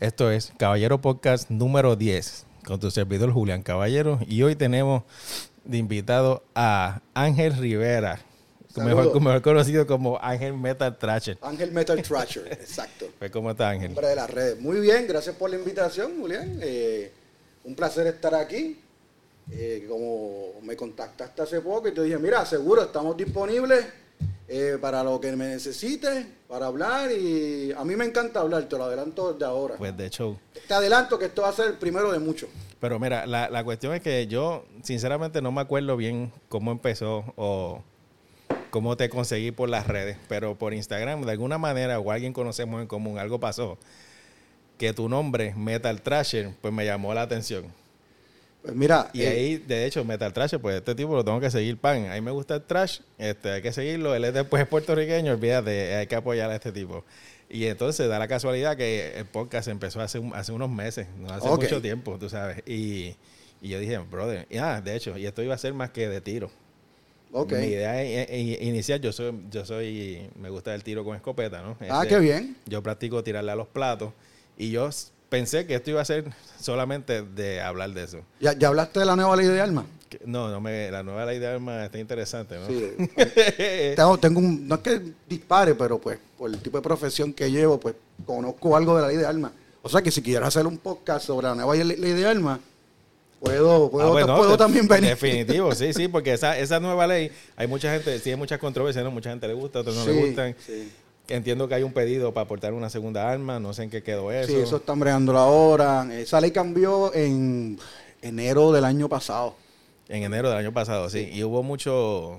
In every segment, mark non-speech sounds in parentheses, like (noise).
Esto es Caballero Podcast número 10 con tu servidor Julián Caballero y hoy tenemos de invitado a Ángel Rivera, mejor, conocido como Ángel Metal Trasher. Ángel Metal Thrasher, exacto. (laughs) Pues, ¿Cómo está Ángel? Hombre de las redes. Muy bien, gracias por la invitación, Julián. Eh, un placer estar aquí. Eh, como me contactaste hace poco y te dije, mira, seguro estamos disponibles eh, para lo que me necesites, para hablar. Y a mí me encanta hablar, te lo adelanto desde ahora. Pues de hecho, Te adelanto que esto va a ser el primero de muchos. pero mira, la, la cuestión es que yo sinceramente no me acuerdo bien cómo empezó o cómo te conseguí por las redes, pero por Instagram de alguna manera o alguien conocemos en común, algo pasó que tu nombre, Metal Trasher, pues me llamó la atención. Pues mira, Y eh, ahí, de hecho, Metal Trash, pues este tipo lo tengo que seguir pan. A mí me gusta el trash, este, hay que seguirlo. Él es después (laughs) puertorriqueño, olvídate, hay que apoyar a este tipo. Y entonces da la casualidad que el podcast empezó hace, un- hace unos meses, no hace mucho tiempo, tú sabes. Y, y yo dije, brother, y ah, de hecho, y esto iba a ser más que de tiro. ok. Mi idea es- es- inicial, yo soy, yo soy, me gusta el tiro con escopeta, ¿no? Ah, Este, qué bien. Yo practico tirarle a los platos. Y yo pensé que esto iba a ser solamente de hablar de eso. ¿Ya, ya hablaste de la nueva ley de armas? No, no me, la nueva ley de armas está interesante, ¿no? Sí. (laughs) tengo, tengo un, no es que dispare, pero pues por el tipo de profesión que llevo, pues conozco algo de la ley de armas. O sea que si quieres hacer un podcast sobre la nueva ley ley de armas, puedo, puedo, Ah, bueno, puedo de- también venir. Definitivo, sí, sí, porque (laughs) esa, esa nueva ley, hay mucha gente, sí hay muchas controversias, ¿no? Mucha gente le gusta, otros no le gustan. sí. Entiendo que hay un pedido para aportar una segunda arma, no sé en qué quedó eso. Sí, eso están bregándolo ahora. Esa ley cambió en enero del año pasado. En enero del año pasado, sí. Y hubo mucho...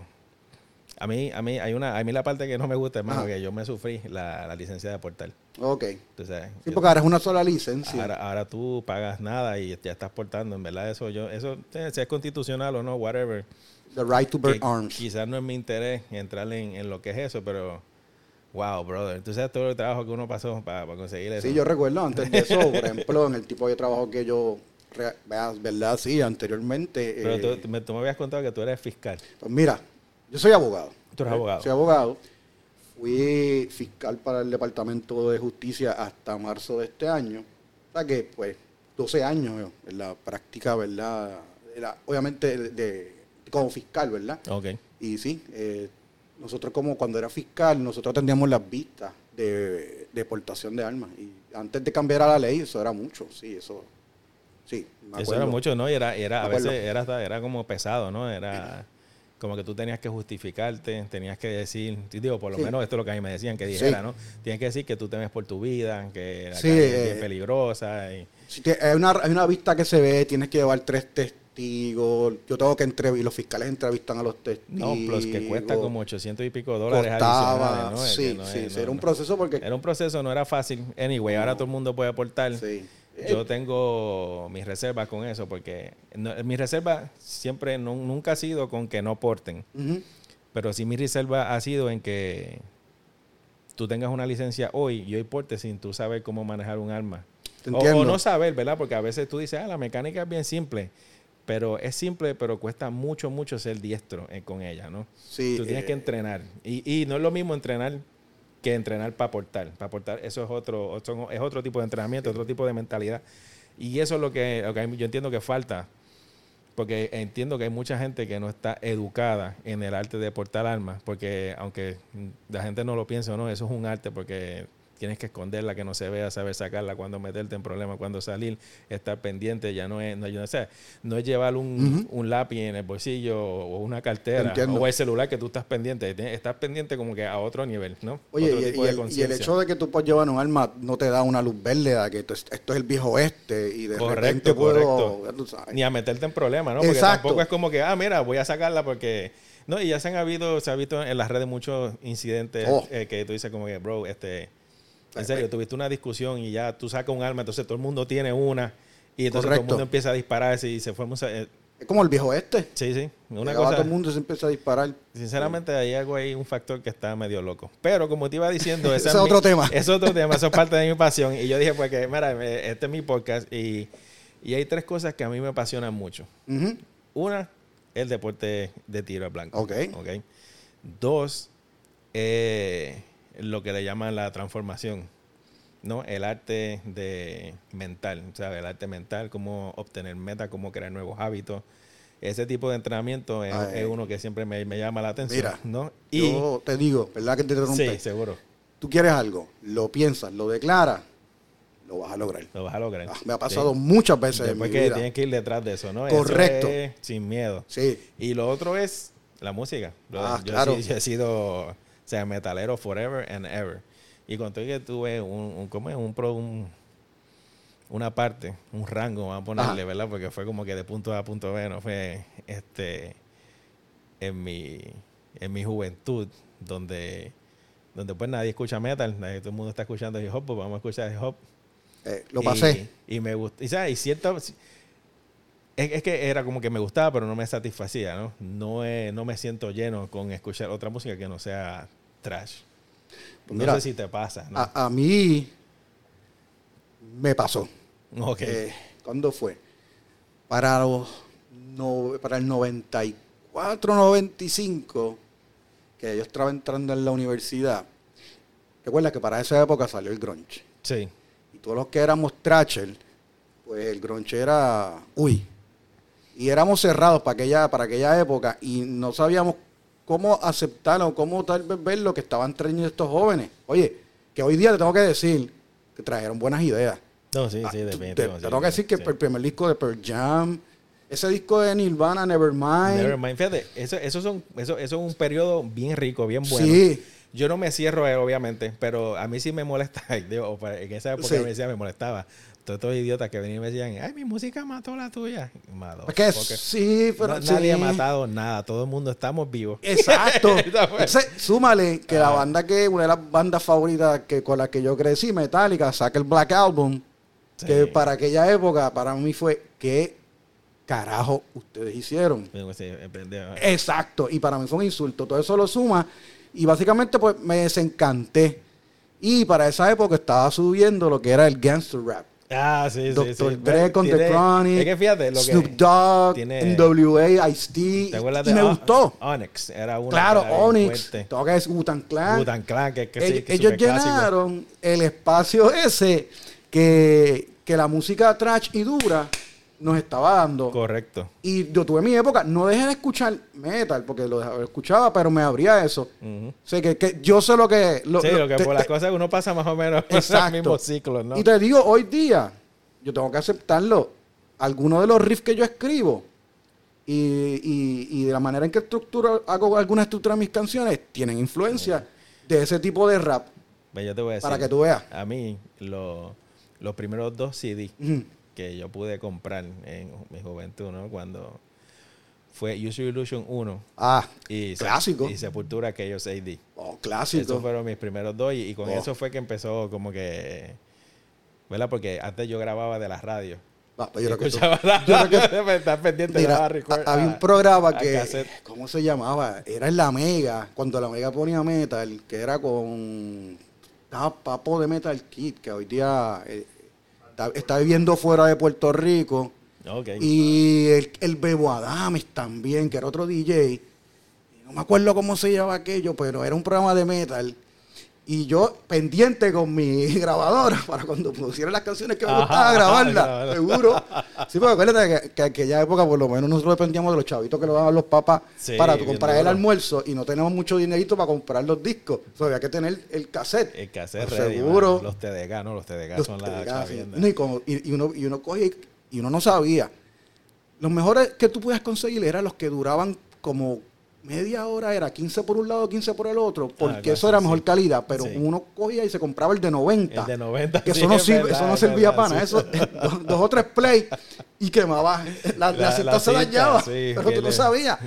A mí, a mí, hay una, a mí la parte que no me gusta, hermano, Ajá. que yo me sufrí la, la licencia de aportar. Ok. Sabes, Sí, yo- porque ahora es una sola licencia. Ahora, ahora tú pagas nada y ya estás portando, en verdad eso yo, eso eh, sea es constitucional o no, whatever. The right to bear arms. Quizás no es mi interés entrar en, en lo que es eso, pero wow, brother. Tú sabes todo el trabajo que uno pasó para, conseguir eso. Sí, yo recuerdo antes de eso, por ejemplo, en el tipo de trabajo que yo, ¿verdad? Sí, anteriormente. Pero eh, tú, me, tú me habías contado que tú eres fiscal. Pues mira, yo soy abogado. Tú eres abogado. Soy abogado. Fui fiscal para el Departamento de Justicia hasta marzo de este año. O sea que, pues, 12 años en la práctica, ¿verdad? Era, obviamente, de, de- como fiscal, ¿verdad? Ok. Y sí, eh, nosotros como cuando era fiscal, nosotros atendíamos las vistas de deportación de armas. Y antes de cambiar a la ley, eso era mucho, sí, eso. Sí, me Eso era mucho, ¿no? Y era, era a veces era, hasta- era como pesado, ¿no? Era como que tú tenías que justificarte, tenías que decir, digo, por lo Sí. menos esto es lo que a mí me decían que dijera, ¿no? Tienes que decir que tú temes por tu vida, que la Sí, calle es bien eh, peligrosa. Y, Si te- hay, una, hay una vista que se ve, tienes que llevar tres testigos. Yo tengo que entrevistar, los fiscales entrevistan a los testigos. no, plus que cuesta como 800 y pico dólares Costaba, ¿no? Es sí, no sí, es- sí, no- era un proceso porque... Era un proceso, no era fácil. Anyway, ahora todo el mundo puede aportar. Sí. Yo tengo mis reservas con eso, porque mi reserva siempre nu- nunca ha sido con que no aporten. Pero sí mi reserva ha sido en que tú tengas una licencia hoy y hoy portes sin tú saber cómo manejar un arma. O, o no saber, ¿verdad? Porque a veces tú dices, ah, la mecánica es bien simple. Pero es simple, pero cuesta mucho, mucho ser diestro eh, con ella, ¿no? Sí, tú tienes eh, que entrenar. Y, y no es lo mismo entrenar que entrenar para aportar. Para aportar, eso es otro, es otro tipo de entrenamiento, otro tipo de mentalidad. Y eso es lo que, lo que yo entiendo que falta. Porque entiendo que hay mucha gente que no está educada en el arte de portar armas. Porque aunque la gente no lo piense o no, eso es un arte porque tienes que esconderla, que no se vea, saber sacarla, cuando meterte en problemas, cuando salir, estar pendiente. Ya no es, no, es llevar un, un lápiz en el bolsillo o una cartera Entiendo. o el celular que tú estás pendiente. Estás pendiente como que a otro nivel, ¿no? Oye, Otro y, tipo y de el, y el conciencia. hecho de que tú puedas llevar un arma no te da una luz verde a que esto es, esto es el viejo oeste y de Correcto, repente puedo... correcto. Ni a meterte en problemas, ¿no? Porque Exacto. tampoco es como que, ah, mira, voy a sacarla porque... No, y ya se han habido, se ha visto en las redes muchos incidentes Oh. eh, que tú dices como que, bro, este... En serio, tuviste una discusión y ya tú sacas un arma, entonces todo el mundo tiene una y entonces todo el mundo empieza a dispararse y se fue... eh, Es como el viejo oeste. sí, sí. Una Llegaba cosa... todo el mundo se empieza a disparar. Sinceramente, hay algo ahí, un factor que está medio loco. Pero como te iba diciendo, (laughs) Ese es mi- otro tema. Es otro tema, eso es (laughs) parte de mi pasión. Y yo dije, pues que, mira, eh, este es mi podcast y, y hay tres cosas que a mí me apasionan mucho. Una, el deporte de tiro al blanco. Ok. Ok. Dos, eh, lo que le llaman la transformación. ¿no? El arte de mental, ¿sabes? El arte mental, cómo obtener metas, cómo crear nuevos hábitos. Ese tipo de entrenamiento es, Ay. es uno que siempre me, me llama la atención, Mira, ¿no? Y Yo te digo, ¿verdad que te interrumpí? sí, seguro, Tú quieres algo, lo piensas, lo declaras, lo vas a lograr. lo vas a lograr. Ah, me ha pasado muchas veces en mi Después que vida. tienes que ir detrás de eso, ¿no? Eso Correcto. es sin miedo. Sí, Y lo otro es la música. Ah, yo, claro. sí- yo he sido, o sea, metalero forever and ever. Y con todo que tuve un, un, ¿cómo es? Un, pro- un- una parte, un rango, vamos a ponerle, Ajá. ¿verdad? Porque fue como que de punto A a punto B, no fue este en mi, en mi juventud, donde, donde pues nadie escucha metal, nadie, todo el mundo está escuchando hip hop, pues vamos a escuchar hip hop. eh, lo pasé. Y, me gustó. Y, ¿sabes? y cierto. Es, es que era como que me gustaba, pero no me satisfacía, ¿no? No, no me siento lleno con escuchar otra música que no sea trash. Pues no mira, sé si te pasa, ¿no? A, a mí me pasó. ok. Eh, ¿Cuándo fue? Para, los, no, para el 94, 95, que yo estaba entrando en la universidad. Recuerda que para esa época salió el grunge. sí. Y todos los que éramos trasher, pues el grunge era, uy. Y éramos cerrados para aquella, para aquella época y no sabíamos cómo aceptar o cómo tal vez ver lo que estaban trayendo estos jóvenes. Oye, que hoy día te tengo que decir que trajeron buenas ideas. No, sí, Ah, sí, tú- te, definitivamente. te tengo que decir que sí. el primer disco de Pearl Jam, ese disco de Nirvana, Nevermind. Nevermind. Fíjate, eso, eso, son, eso, eso es un periodo bien rico, bien bueno. Sí, Yo no me cierro a él, obviamente, pero a mí sí me molesta. (laughs) digo, en esa época Sí. me decía, me molestaba. Todos estos idiotas que venían y me decían, ay, mi música mató la tuya. es que Motherfucker. sí, pero No- nadie ha matado nada, todo el mundo estamos vivos. Exacto. (laughs) Entonces, súmale que la banda que, una de las bandas favoritas que con la que yo crecí, Metallica, saca el Black Album, Sí. que para aquella época, para mí fue, ¿qué carajo ustedes hicieron? Sí. Exacto, y para mí fue un insulto. Todo eso lo suma y básicamente pues me desencanté. Y para esa época estaba subiendo lo que era el gangster rap. Ah, sí, sí, Dr. sí. Dre con The Chronic, Es que fíjate, lo. Snoop Dogg, NWA, Ice-T, ¿Te acuerdas y de me gustó. Onyx? Era uno. Claro, Onyx, que decir Wu-Tang Clan. Wu-Tang Clan, que, que sí, Ell- que es ellos llenaron el espacio ese que, que la música trash y dura nos estaba dando. Correcto. Y yo tuve mi época, no dejé de escuchar metal, porque lo dejaba- escuchaba, pero me abría eso. O sea, que, que yo sé lo que... Lo, sí, lo que te- por las cosas que uno pasa más o menos (laughs) por los Exacto. mismos ciclos, ¿no? Y te digo, hoy día, yo tengo que aceptarlo. Algunos de los riffs que yo escribo y, y- y de la manera en que estructuro, hago alguna estructura de mis canciones, tienen influencia de ese tipo de rap. Ve, yo te voy a decir. Para que tú veas. A mí, lo- los primeros dos CD. Que yo pude comprar en mi juventud, ¿no? Cuando fue Use Your Illusion 1 Ah, y, Se- Clásico. y Sepultura Chaos AD. oh, clásico. Esos fueron mis primeros dos y, y con Oh. eso fue que empezó como que, ¿verdad? Porque antes yo grababa de la radio. Ah, pues yo que tú- escuchaba la yo radio, (laughs) de estar pendiente Mira, grababa record- ha- había a- un programa a que. ¿cómo se llamaba? Era en la Mega, cuando la Mega ponía metal, que era con estaba Papo de Metal Kid, que hoy día eh, está, está viviendo fuera de Puerto Rico. Y el, el Bebo Adames también, que era otro DJ. No me acuerdo cómo se llamaba aquello, pero era un programa de metal. Y yo pendiente con mi (laughs) grabadora para cuando pusiera las canciones que me gustaba grabarlas, (laughs) grabarla. seguro. Sí, porque acuérdate que, que aquella época por lo menos nosotros dependíamos de los chavitos que le daban los papás Sí, para tu comprar el almuerzo y no teníamos mucho dinerito para comprar los discos. O sea, había que tener el cassette. El cassette Pues ready, seguro. man. Los TDK, ¿no? Los TDK Los son la TDK, chavienda. no, y, como- y- y uno, y uno cogía y- y uno no sabía. Los mejores que tú podías conseguir eran los que duraban como media hora, era 15 por un lado, 15 por el otro, porque algo eso era Ah, mejor calidad, pero Sí. uno cogía y se compraba el de 90. El de 90. que sí, eso no, sirve, verdad, eso no servía verdad, para nada, sí. eso, (laughs) dos, dos o tres play y quemaba, la, la, La- cinta la se cinta, dañaba, sí, pero tú no sabías.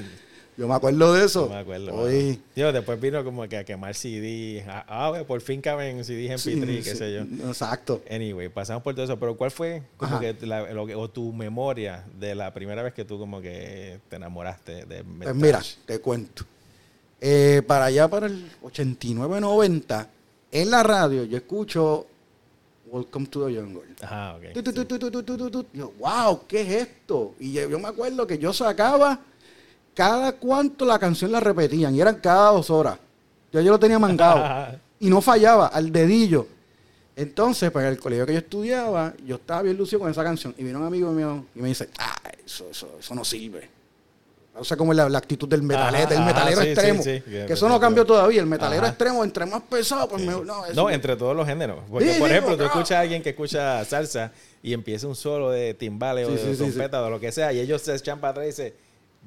Yo me acuerdo de eso. Yo me acuerdo. Hoy... Tío, después vino como que a quemar CD. Ah, ah por fin caben CD en sí, P3, qué sé yo. Exacto. Anyway, pasamos por todo eso. Pero ¿cuál fue como que o tu memoria de la primera vez que tú como que te enamoraste de Pues mira, te cuento. Eh, para allá, para el 89-90, en la radio yo escucho Welcome to the Jungle. Ajá, ok. Tu, tu, tu, wow, ¿qué es esto? Y yo me acuerdo que yo sacaba cada cuanto la canción la repetían y eran cada dos horas. Yo, yo lo tenía mangado (laughs) y no fallaba al dedillo. Entonces, pues en el colegio que yo estudiaba, yo estaba bien lucido con esa canción. Y vino un amigo mío y me dice, ah, eso, eso, eso no sirve. O sea, como la, la actitud del metalero, del metalero sí, extremo. sí, sí. Que eso no cambió todavía. El metalero Ajá. extremo, entre más pesado, pues mejor. No, No, entre todos los géneros. Porque, por ejemplo, tú escuchas a alguien que escucha salsa y empieza un solo de timbales o de trompeta o lo que sea, y ellos se echan para atrás y dicen,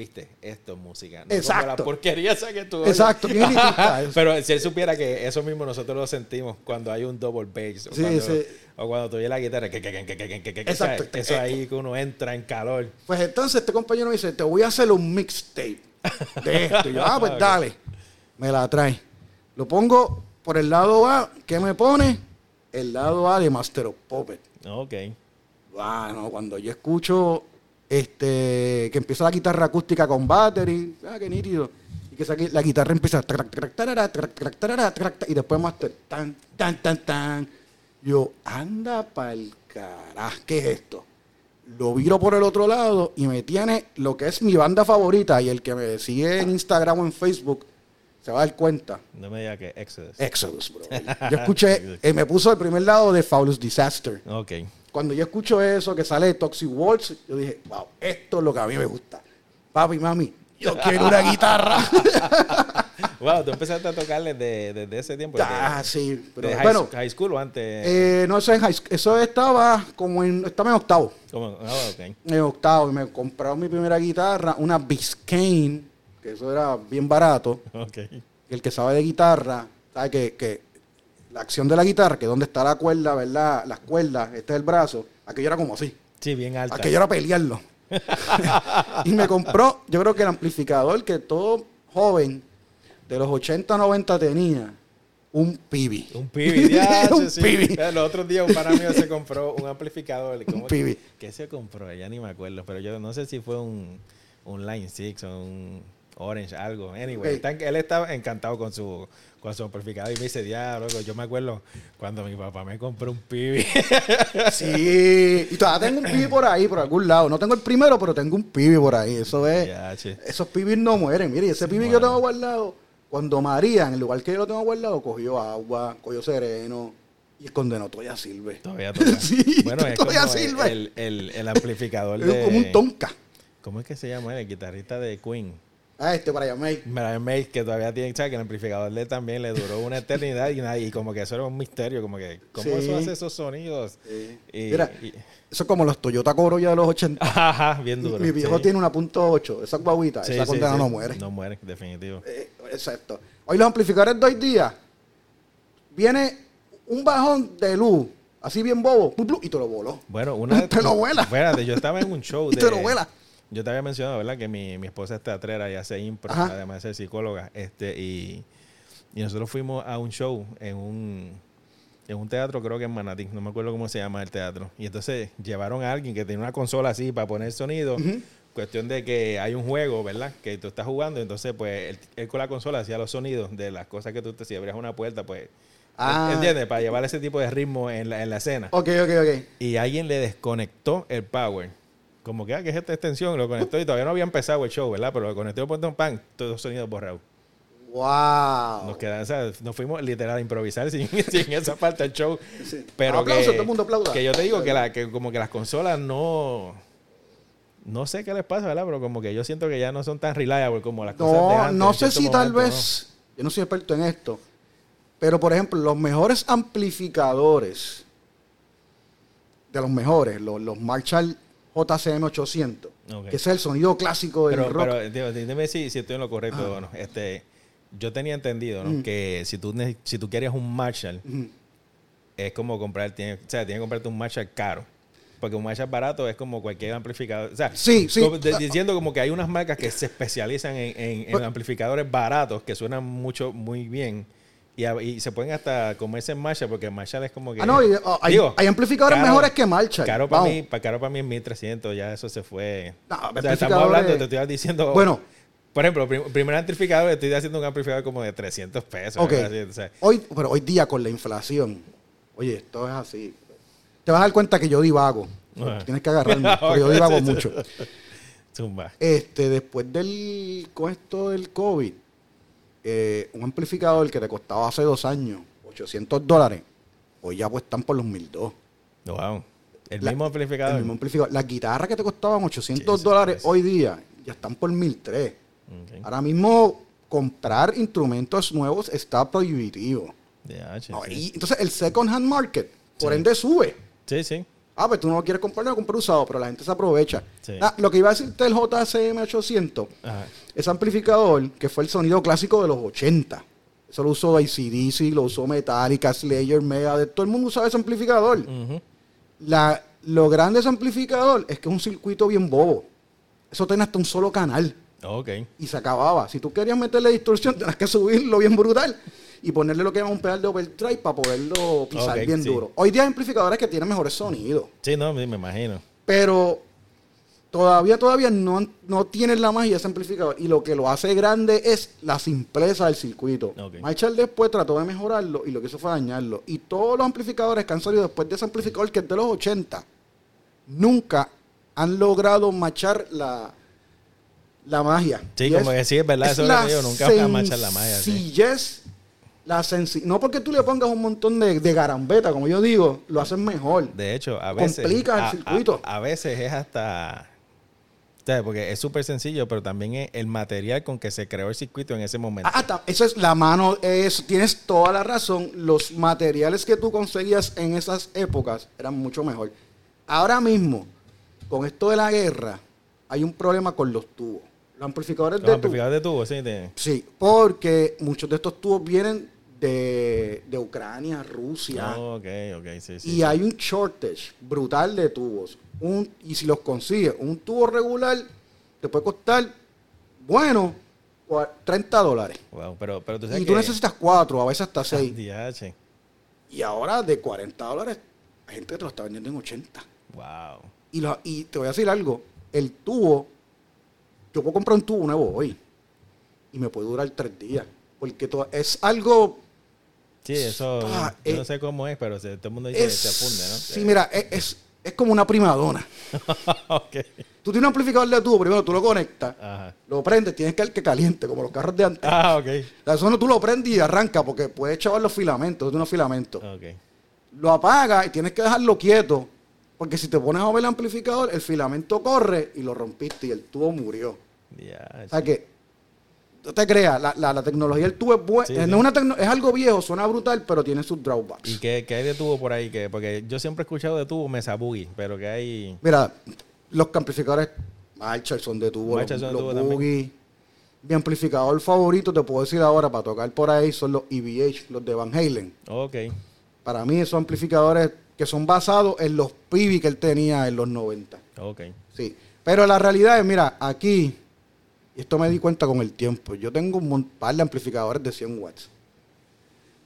viste, esto es música. No Exacto. Como la porquería esa que tú. Exacto, Pero si él supiera que eso mismo nosotros lo sentimos cuando hay un double bass. O sí, cuando, sí. O cuando tú oyes la guitarra, que, que, que, que Exacto. ¿sabes? Este, eso ahí este. que uno entra en calor. Pues entonces este compañero me dice, te voy a hacer un mixtape de esto. Y yo, ah, pues (laughs) dale. Me la trae. Lo pongo por el lado A. ¿Qué me pone? El lado A de Master of Puppet. Ok. Ah, bueno, cuando yo escucho este que empieza la guitarra acústica con battery, ah, qué nítido. Y que esa gui- la guitarra empieza y después Master tan tan tan tan. Yo, anda pa'l carajo, ¿qué es esto? Lo viro por el otro lado y me tiene lo que es mi banda favorita y el que me sigue en Instagram o en Facebook se va a dar cuenta. No me digas que Exodus. Exodus, bro. (laughs) Yo escuché, eh, me puso el primer lado de Fabulous Disaster. Ok. Cuando yo escucho eso, que sale Toxic Waltz, yo dije, wow, esto es lo que a mí me gusta. Papi, mami, yo (laughs) quiero una guitarra. (laughs) Wow, tú empezaste a tocar desde, desde ese tiempo. ah, sí. Pero, de high, bueno, high school o antes. eh, no, eso, en high school. eso estaba como en, estaba en octavo. ¿Cómo? Ah, ok. En octavo, y me compraron mi primera guitarra, una Biscayne, que eso era bien barato. (laughs) Ok. Y el que sabe de guitarra, sabe que, que la acción de la guitarra, que donde está la cuerda, ¿verdad? Las cuerdas, este es el brazo, aquello era como así. Sí, bien alta. Aquello era pelearlo. (laughs) (laughs) y me compró, yo creo que el amplificador que todo joven de los 80, 90 tenía, un Pibi. Un pibi, diache, (laughs) un sí. Pibi. El otro día un pana mío se compró un amplificador. ¿cómo Un que- Pibi. ¿Qué se compró? Ya ni me acuerdo. Pero yo no sé si fue un, un Line 6 o un Orange, algo. Anyway, él estaba encantado con su, con su amplificador y me dice, diablo, yo me acuerdo cuando mi papá me compró un pibi. (laughs) Sí, y todavía tengo un Pibi por ahí, por algún lado. No tengo el primero, pero tengo un Pibi por ahí. Eso es. Esos pibis no mueren. Mire, ese pibi que yo tengo guardado, cuando María, en el lugar que yo lo tengo guardado, cogió agua, cogió sereno y el condenó todavía sirve. Todavía toca. (laughs) Sí, bueno, es todavía como sirve. el, el, el amplificador Es de... como un tonka. ¿Cómo es que se llama? El guitarrista de Queen. Ah, este para llamar. Brian May, que todavía tiene, ¿sabes? Que el amplificador de él también le duró una eternidad y, nada, y como que eso era un misterio, como que, ¿cómo Sí. eso hace esos sonidos? Sí. Y- Mira, y- eso es como los Toyota Corolla de los 80. (laughs) ajá, bien duro. mi viejo sí. tiene una punto .8, esa guaguita, esa condena no muere. No muere, definitivo. Eh, exacto. Hoy los amplificadores de hoy día, viene un bajón de luz, así bien bobo, y te lo voló. Bueno, una (laughs) Te lo vuela. Espérate, yo estaba en un show (laughs) Y de... te lo vuela. Yo te había mencionado, ¿verdad? Que mi, mi esposa es teatrera y hace impro, Ajá. además de ser psicóloga. Este, y, y nosotros fuimos a un show en un, en un teatro, creo que en Manatí, no me acuerdo cómo se llama el teatro. Y entonces llevaron a alguien que tenía una consola así para poner sonido. Cuestión de que hay un juego, ¿verdad? Que tú estás jugando, entonces pues él, él con la consola hacía los sonidos de las cosas que tú te, si abrías una puerta, pues... Ah. ¿Entiendes? Para llevar ese tipo de ritmo en la, en la escena Ok, ok, ok. y alguien le desconectó el power. Como que, ah, que es esta extensión, lo conectó y todavía no había empezado el show, ¿verdad? Pero lo conectó por un pan, todos los sonidos borrados. Wow. Nos o sea, nos fuimos literal a improvisar (laughs) sin, sin esa parte del show. Sí. Pero Aplauso, que, todo el mundo aplauda. que yo te digo que, la, que como que las consolas no... No sé qué les pasa, ¿verdad? Pero como que yo siento que ya no son tan reliable como las cosas de No, antes. no sé si tal vez, yo no soy experto en esto, pero por ejemplo, los mejores amplificadores, de los mejores, los, los Marshall JCM 800, Ok. que es el sonido clásico del Pero, rock. pero dime si, si estoy en lo correcto o no. Este, yo tenía entendido, ¿no? Mm. Que si tú, si tú querías un Marshall, Ujú. es como comprar, tiene, o sea, tienes que comprarte un Marshall caro. Porque un Marshall barato es como cualquier amplificador. O sea, Sí, sí. diciendo como que hay unas marcas que se especializan en, en- en amplificadores baratos que suenan mucho, muy bien. Y, se pueden hasta comerse en Marshall porque Marshall es como que... Ah, no, y, oh, hay, Digo, hay amplificadores caro- mejores que Marshall. Caro para mí, caro para mí es 1300, ya eso se fue. No, O sea, estamos hablando, te estoy diciendo. Bueno. Por ejemplo, prim- primer amplificador, estoy haciendo un amplificador como de 300 pesos. Ok. algo así, o sea, Hoy, pero hoy día con la inflación, oye, esto es así. Te vas a dar cuenta que yo divago. Ajá. Tienes que agarrarme, (laughs) porque yo divago (laughs) mucho. zumba. Este, después del, con esto del COVID, eh, un amplificador que te costaba hace dos años 800 dólares, hoy ya pues están por los 1002. Wow. El La- mismo amplificador. El mismo amplificador. Las guitarras que te costaban 800 Sí, sí, dólares hoy día ya están por 1003. Ok. Ahora mismo comprar instrumentos nuevos está prohibitivo. No, y entonces el second hand market, por Sí. ende, sube. sí, sí. Ah, pues tú no lo quieres comprar, no comprar usado, pero la gente se aprovecha. Sí. Ah, lo que iba a decirte el JCM 800, Ajá. ese amplificador que fue el sonido clásico de los 80. Eso lo usó ACDC, lo usó Metallica, Slayer, Megadeth, todo el mundo usaba ese amplificador. La, lo grande de ese amplificador es que es un circuito bien bobo. Eso tiene hasta un solo canal y se acababa. Si tú querías meterle distorsión, tenías que subirlo bien brutal y ponerle lo que llama un pedal de overdrive para poderlo pisar bien sí. duro. Hoy día hay amplificadores que tienen mejores sonidos, Sí, no, me imagino. pero todavía, todavía no, no tienen la magia de ese amplificador. Y lo que lo hace grande es la simpleza del circuito. Ok. Marshall después trató de mejorarlo y lo que hizo fue dañarlo. Y todos los amplificadores que han salido después de ese amplificador, que es de los 80, nunca han logrado machar la, la magia. Sí, Y como es- que sí, es verdad, eso es lo que digo, nunca van a machar la magia, sí. sencillez, la sensi- no porque tú le pongas un montón de, de garambeta, como yo digo, lo hacen mejor. De hecho, a veces. Complica el a- circuito. A, a veces es hasta. ¿sabes? Porque es súper sencillo, pero también es el material con que se creó el circuito en ese momento. Ah, ta- eso es la mano, es, tienes toda la razón. Los materiales que tú conseguías en esas épocas eran mucho mejor. Ahora mismo, con esto de la guerra, hay un problema con los tubos. Los amplificadores Los de tubos. amplificadores de tubo, sí. de- Sí, porque muchos de estos tubos vienen de, de Ucrania, Rusia. Oh, ok, ok, sí, sí. y sí. hay un shortage brutal de tubos. Un, y si los consigues, un tubo regular te puede costar, bueno, cua- 30 dólares. Wow, pero, pero tú sabes Y tú que- necesitas cuatro, a veces hasta seis. DH. Y ahora de 40 dólares, hay gente que te lo está vendiendo en 80. Wow. Y, lo- y te voy a decir algo, el tubo, yo puedo comprar un tubo nuevo hoy y me puede durar tres días. Porque to- es algo... Sí, eso. Ah, yo eh, no sé cómo es, pero se- todo el mundo dice Es, que se funde, ¿no? Sí, mira, es, es, es como una primadona. (laughs) ok. Tú tienes un amplificador de tubo, primero tú lo conectas, Ajá. lo prendes, tienes que el que caliente, como los carros de antes. Ah, ok. Eso no tú lo prendes y arranca porque puedes echar los filamentos, tiene unos filamentos. Ok. Lo apagas y tienes que dejarlo quieto. Porque si te pones a ver el amplificador, el filamento corre y lo rompiste y el tubo murió. DH. O sea que, no te creas, la, la- la tecnología del tubo es buena. Sí, es, sí. no es una tecno- es algo viejo, suena brutal, pero tiene sus drawbacks. ¿Y qué, qué hay de tubo por ahí? que Porque yo siempre he escuchado de tubo Mesa Boogie, pero que hay. Mira, los amplificadores Marshall son de tubo, Marshall los, son de los tubo también. Boogie. Mi amplificador favorito, te puedo decir ahora, para tocar por ahí, son los EVH, los de Van Halen. Ok. Para mí, esos amplificadores que son basados en los PIB que él tenía en los 90. Ok. Sí. Pero la realidad es, mira, aquí, y esto me di cuenta con el tiempo, yo tengo un par de amplificadores de 100 watts.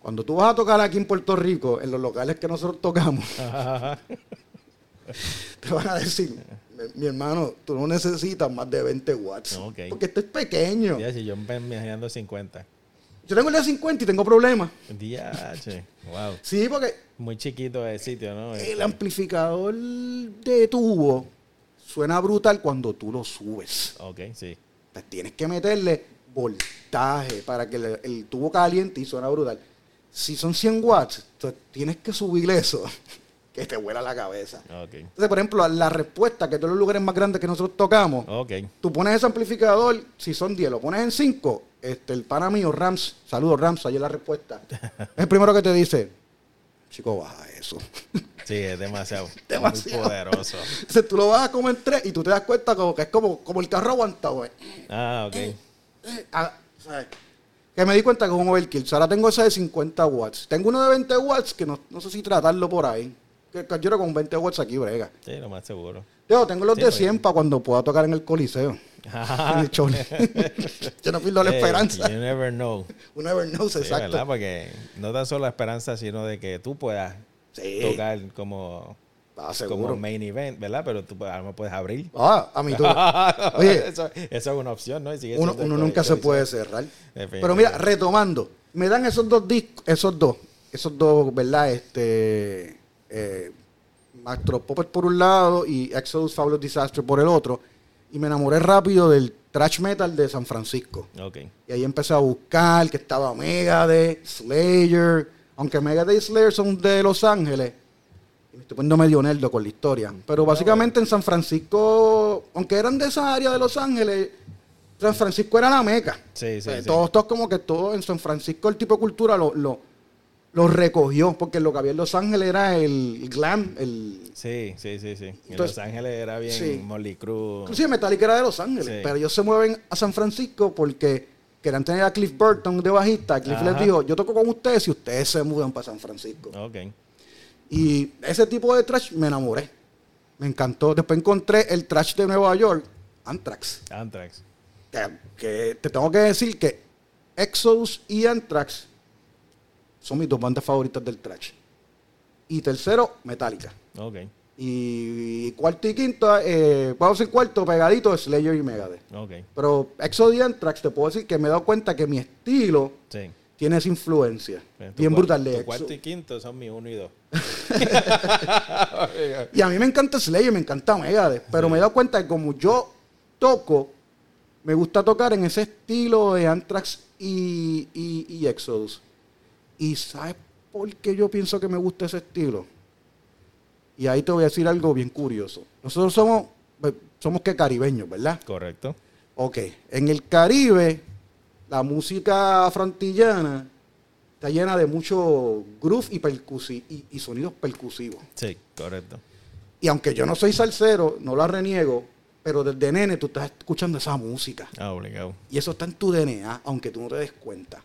Cuando tú vas a tocar aquí en Puerto Rico, en los locales que nosotros tocamos, (laughs) te van a decir, mi, hermano, tú no necesitas más de 20 watts. Porque este es pequeño. DH, yo me imaginando 50. Yo tengo el de 50 y tengo problemas. DH. Wow. Sí, porque Muy chiquito el sitio, ¿no? el amplificador de tubo suena brutal cuando tú lo subes. Ok, sí. Pues tienes que meterle voltaje para que el, el tubo caliente y suena brutal. Si son 100 watts, tienes que subir eso, (laughs) que te vuela la cabeza. Entonces, por ejemplo, la respuesta, que de los lugares más grandes que nosotros tocamos, tú pones ese amplificador, si son 10, lo pones en 5, este, el pana mío, Rams, saludos Rams, ahí es la respuesta. (laughs) es el primero que te dice, chico, baja eso. (laughs) Sí, es demasiado. (laughs) Demasiado. Muy poderoso. Entonces tú lo vas a comer 3 y tú te das cuenta como que es como, como el carro aguantado. eh. Ah, ok. Eh, ah, ¿sabes? Que me di cuenta que es un overkill. Ahora tengo ese de 50 watts. Tengo uno de 20 watts que no, no sé si tratarlo por ahí. Que que yo que con 20 watts aquí brega. Sí, lo más seguro. Yo tengo los Sí, de pues. 100 para cuando pueda tocar en el coliseo. (laughs) En el show. (laughs) yo no pierdo la Hey, esperanza. You never know. You never knows, Sí, exacto. ¿verdad? Porque no tan solo la esperanza, sino de que tú puedas Sí, tocar como, ah, como main event, ¿verdad? Pero tú a lo puedes abrir. Ah, a mí (laughs) tú. Oye. eso, eso es una opción, ¿no? Uno, nunca se puede cerrar. Pero mira, retomando, me dan esos dos discos, esos dos, esos dos, ¿verdad? Este, eh, Astro Puppet por un lado y Exodus Fabulous Disaster por el otro, y me enamoré rápido del thrash metal de San Francisco. Ok. Y ahí empecé a buscar que estaba Megadeth, Slayer, Aunque Megadeth y Slayer son de Los Ángeles, me estoy poniendo medio nerdo con la historia. Pero básicamente en San Francisco, aunque eran de esa área de Los Ángeles, San Francisco era la meca. Sí, sí, Eh, sí. Todos, todos como que todo en San Francisco el tipo de cultura lo, lo, lo recogió, porque lo que había en Los Ángeles era el glam, el... Sí, sí, sí, sí. En Los Ángeles era bien sí. Molly Cruz. Inclusive Metallica era de Los Ángeles, Sí. pero ellos se mueven a San Francisco porque querían tener a Cliff Burton de bajista. Cliff Ajá. les dijo, yo toco con ustedes y ustedes se mudan para San Francisco. Ok. Y ese tipo de trash me enamoré. Me encantó. Después encontré el trash de Nueva York, Anthrax. Anthrax. Que, que te tengo que decir que Exodus y Anthrax son mis dos bandas favoritas del trash. Y tercero, Metallica. Ok. Y cuarto y quinto, eh, vamos en cuarto, pegadito, Slayer y Megadeth. Ok. Pero Exodus y Anthrax te puedo decir que me he dado cuenta que mi estilo Sí. tiene esa influencia. Pues bien brutal de Exodus. cuarto y quinto son mi uno y dos. (laughs) Y a mí me encanta Slayer, me encanta Megadeth, pero me he dado cuenta que como yo toco, me gusta tocar en ese estilo de Anthrax y, y, y Exodus. ¿Y sabes por qué yo pienso que me gusta ese estilo? Y ahí te voy a decir algo bien curioso. Nosotros somos, pues, somos que caribeños, ¿verdad? Correcto. Ok, en el Caribe, la música frontillana está llena de mucho groove y, percusi- y, y sonidos percusivos. Sí, correcto. Y aunque yo no soy salsero, no la reniego, pero desde nene tú estás escuchando esa música. Ah, obligado. Y eso está en tu DNA, aunque tú no te des cuenta.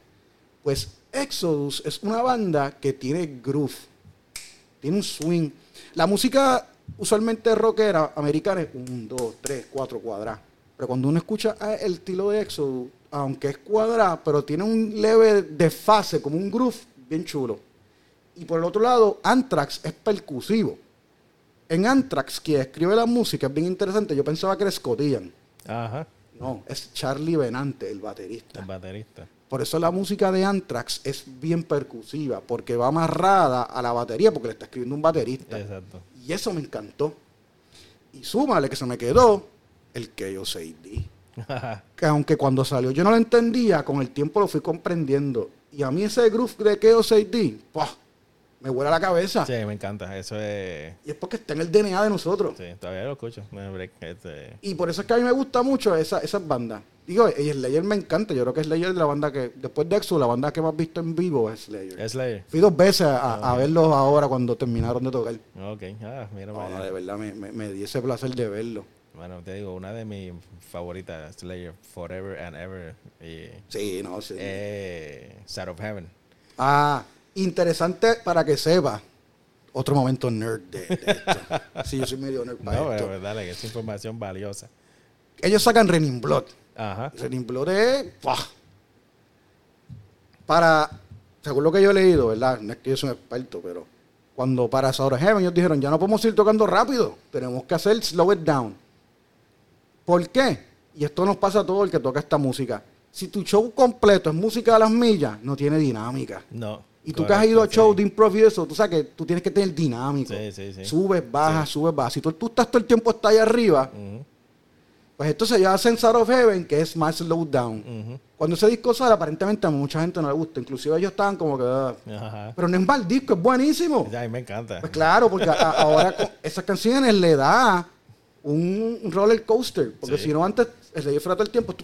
Pues Exodus es una banda que tiene groove, tiene un swing. La música usualmente rockera americana es un, dos, tres, cuatro cuadrados. Pero cuando uno escucha ah, el estilo de Exodus, aunque es cuadrado, pero tiene un leve desfase, como un groove bien chulo. Y por el otro lado, Anthrax es percusivo. En Anthrax, quien escribe la música, es bien interesante. Yo pensaba que era Scott Ian. Ajá. No, es Charlie Benante, el baterista. El baterista. Por eso la música de Anthrax es bien percusiva, porque va amarrada a la batería, porque le está escribiendo un baterista. Exacto. Y eso me encantó. Y súmale que se me quedó el Chaos AD. (laughs) Que aunque cuando salió yo no lo entendía, con el tiempo lo fui comprendiendo. Y a mí ese groove de Chaos AD, ¡pah! Me vuela la cabeza. sí, me encanta. Eso es. Y es porque está en el DNA de nosotros. Sí, todavía lo escucho. No hay break. Este, Y por eso es que a mí me gusta mucho esa, esas bandas. Digo, y Slayer me encanta. Yo creo que Slayer es la banda que, después de Exo, la banda que más visto en vivo es Slayer. Slayer. Fui dos veces a, a verlos ahora cuando terminaron de tocar. Ok. Ah, mira. No, no, de verdad me, me, me di ese placer de verlo. Bueno, te digo, una de mis favoritas, Slayer, Forever and Ever, y Sí, no, sí. eh, Side of Heaven. Ah, interesante para que sepa. Otro momento nerd de, de esto. (laughs) sí, yo soy medio nerd para No, esto. pero dale, que es información valiosa. Ellos sacan Renin Blood. Ajá. Renin Blood es... Para... Según lo que yo he leído, ¿verdad? No es que yo soy un experto, pero... Cuando para of Heaven ellos dijeron, ya no podemos ir tocando rápido. Tenemos que hacer slow it down. ¿Por qué? Y esto nos pasa a todo el que toca esta música. Si tu show completo es música a las millas, no tiene dinámica. No. Y tú que has ido a shows sí. de improv y eso, tú sabes que tú tienes que tener dinámico. Sí, sí, sí. Subes, bajas, subes, bajas. Si tú, tú estás todo el tiempo hasta ahí arriba, pues entonces ya hacen Sound of Heaven, que es más slow down. ujú. Cuando ese disco sale, aparentemente a mucha gente no le gusta. Inclusive ellos estaban como que... "Ah". Ajá. Pero no es mal disco, es buenísimo. Ya, a mí me encanta. Pues claro, porque a- ahora (laughs) esas canciones le da un roller coaster. Porque Sí. si no antes, el fuera todo el tiempo.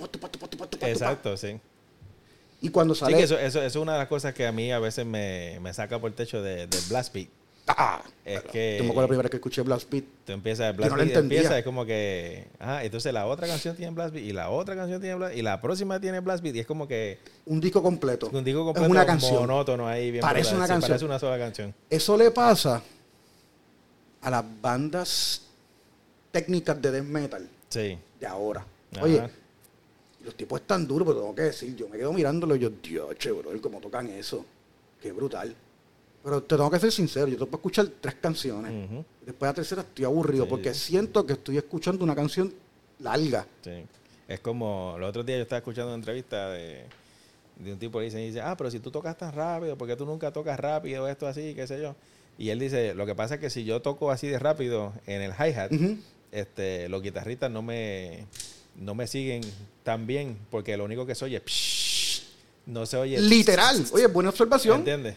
Exacto, sí. Y cuando Sí, sale... que eso, eso, eso es una de las cosas que a mí a veces me, me saca por el techo de, de Blast Beat. ¡ah! Es que me acuerdo la primera que escuché Blast Beat. tú empiezas, no Blast lo Beat entendía. empieza, es como que, ah, entonces la otra canción tiene Blast Beat y la otra canción tiene Blast y la próxima tiene Blast Beat y es como que Un disco completo. un disco Es completo una canción. monótono ahí bien Parece brutal. una Sí, canción. Parece una sola canción. Eso le pasa a las bandas técnicas de death metal Sí. de ahora. Ajá. Oye, los tipos están duros, pero tengo que decir, yo me quedo mirándolo y yo, Dios, che, bro, cómo tocan eso. Qué brutal. Pero te tengo que ser sincero, yo te puedo escuchar tres canciones. Después de la tercera estoy aburrido Sí. porque siento que estoy escuchando una canción larga. Sí. Es como, los otros días yo estaba escuchando una entrevista de, de un tipo que dice, dice, ah, pero si tú tocas tan rápido, ¿por qué tú nunca tocas rápido, esto así, qué sé yo? Y él dice, lo que pasa es que si yo toco así de rápido en el hi-hat, este, los guitarristas no me, no me siguen tan bien, porque lo único que soy es psh, no se oye. Literal. Oye, buena observación. ¿Entiendes?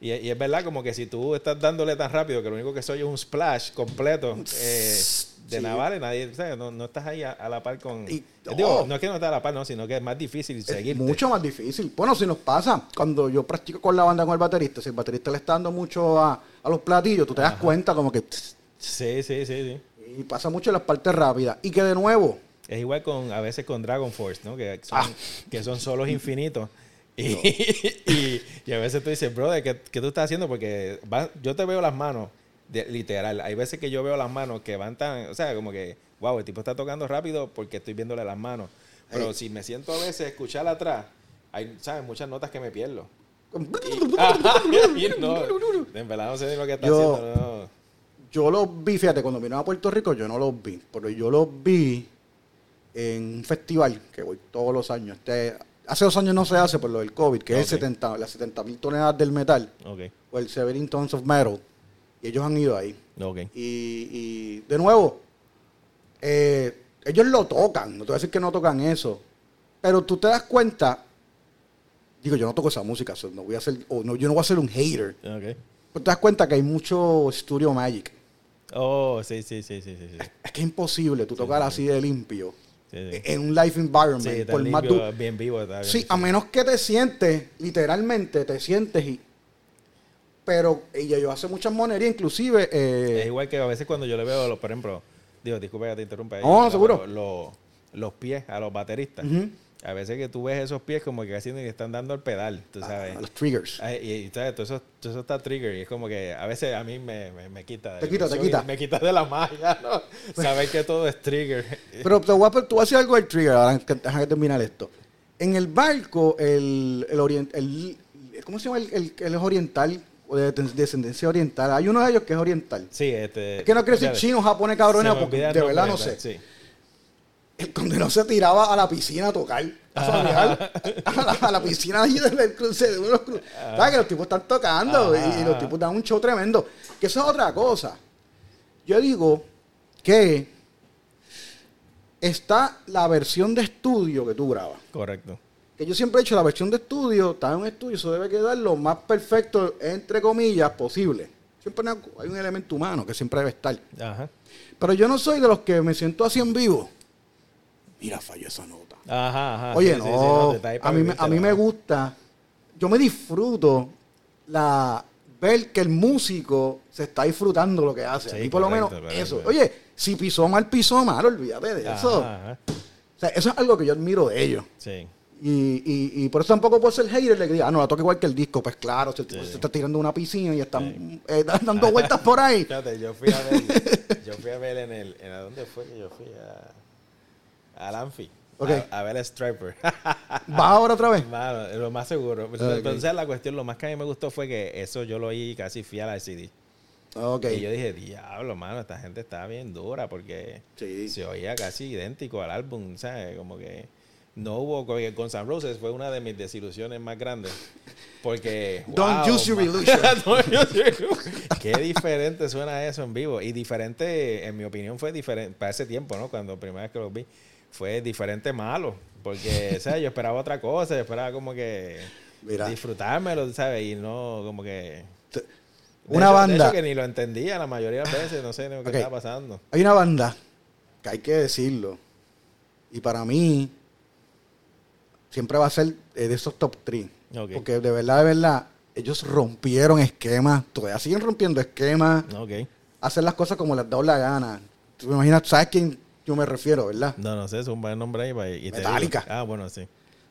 Y, y es verdad como que si tú estás dándole tan rápido que lo único que se oye es un splash completo eh, de Sí. navales, nadie, ¿sabes? No, no estás ahí a, a la par con... Y- Digo, oh. no es que no estás a la par, no, sino que es más difícil Es seguirte. mucho más difícil. Bueno, si nos pasa, cuando yo practico con la banda con el baterista, si el baterista le está dando mucho a, a los platillos, tú te das cuenta como que... Sí, sí, sí, sí. Y pasa mucho en las partes rápidas. Y que de nuevo, Es igual con a veces con Dragon Force, ¿no? Que son, Ah. que son solos infinitos. (laughs) Y, y, y a veces tú dices, brother, ¿qué, qué tú estás haciendo? Porque va- yo te veo las manos, de- literal. Hay veces que yo veo las manos que van tan, o sea, como que, wow, el tipo está tocando rápido porque estoy viéndole las manos. Pero si me siento a veces escuchar atrás, hay, ¿sabes? Muchas notas que me pierdo. (laughs) (laughs) Y, no, en verdad no sé ni lo que está Yo- haciendo. no. yo los vi, fíjate, cuando vino a Puerto Rico yo no los vi, pero yo los vi en un festival que voy todos los años. Este, hace dos años no se hace por lo del COVID, que es el Ok. 70, las 70 mil toneladas del metal, o el 17 Tons of Metal, y ellos han ido ahí. Y, y, de nuevo, eh, ellos lo tocan, no te voy a decir que no tocan eso, pero tú te das cuenta, digo, yo no toco esa música, so no voy a ser, o no, yo no voy a ser un hater, pero te das cuenta que hay mucho Studio Magic. Oh, sí, sí, sí, sí, sí. sí. Es que es imposible tú tocar así de limpio Sí, en un live environment. Sí, por más du- bien vivo. Está bien sí, a menos que te sientes, literalmente te sientes y... Pero ella yo hace muchas monerías, inclusive... eh, Es igual que a veces cuando yo le veo, los, por ejemplo, digo, disculpa que te interrumpa. No, seguro. Los, los- pies a los bateristas. A veces que tú ves esos pies como que casi ni están dando el pedal, tú sabes. a los triggers. Ay, y, y, ¿sabes? Todo, eso, todo eso está trigger y es como que a veces a mí me, me, me quita. Te quita, te quita. Me quita de la magia, ¿no? (laughs) Saber que todo es trigger. Pero te voy a, tú vas a decir algo del trigger, ahora que, déjame terminar esto. En el barco, el, el, orient- el- ¿cómo se llama? El, el, el es oriental, o de descendencia oriental. Hay uno de ellos que es oriental. Sí, este... Es que no quiero decir chino, japonés, me porque de verdad no sé. Sí. El condenado se tiraba a la piscina a tocar. A, (laughs) la, a la piscina allí del cruce. De uno de los cru- ¿Sabes? Que los tipos están tocando y, los tipos dan un show tremendo. Que eso es otra cosa. Yo digo que está la versión de estudio que tú grabas. Correcto. Que yo siempre he dicho, la versión de estudio, está en un estudio, eso debe quedar lo más perfecto, entre comillas, posible. Siempre hay un elemento humano que siempre debe estar. Ajá. Pero yo no soy de los que me siento así en vivo. Mira, falló esa nota. Ajá, ajá. Oye, sí, sí, sí, no, te a mí, me- a mí me gusta, yo me disfruto la ver que el músico se está disfrutando lo que hace. Sí, y por lo menos correcto. eso. Oye, si pisó mal, pisó mal, olvídate de eso. Ajá. O sea, eso es algo que yo admiro de ellos. Sí. Y, y, y por eso tampoco puedo ser hater que diga, ah, no, la toca igual que el disco. Pues claro, si el tipo Sí. se está tirando una piscina y están Sí. eh, dando vueltas por ahí. (laughs) Fíjate, yo fui a ver, (laughs) yo fui a ver en el, en a dónde fue que yo fui a, al Anfi, Ok. a, a ver a Striper. (laughs) ¿Va ahora otra vez? Mano, lo más seguro. Ok. Entonces la cuestión, lo más que a mí me gustó fue que eso yo lo oí casi fui a la CD. Ok. Y yo dije, diablo, mano, esta gente está bien dura porque Sí. se oía casi idéntico al álbum, ¿sabes? Como que no hubo, con Guns N' Roses fue una de mis desilusiones más grandes. Porque. (laughs) Don't wow, use your illusion. (laughs) Don't use your illusion. Qué diferente suena eso en vivo. Y diferente, en mi opinión, fue diferente para ese tiempo, ¿no? Cuando primera vez que lo vi, fue diferente malo. Porque, (laughs) ¿sabes? Yo esperaba otra cosa, yo esperaba como que Mira. disfrutármelo, ¿sabes? Y no como que. De Una hecho- de banda. hecho que ni lo entendía la mayoría de las veces, no sé ni lo que estaba pasando. Hay una banda que hay que decirlo. Y para mí, siempre va a ser eh, de esos top 3. Ok. Porque de verdad, de verdad, ellos rompieron esquemas. Todavía siguen rompiendo esquemas. Ok. Hacen las cosas como les da la gana. Tú me imaginas, ¿sabes quién yo me refiero, verdad? No, no sé, es un buen nombre ahí. y Metallica. Ah, bueno, sí.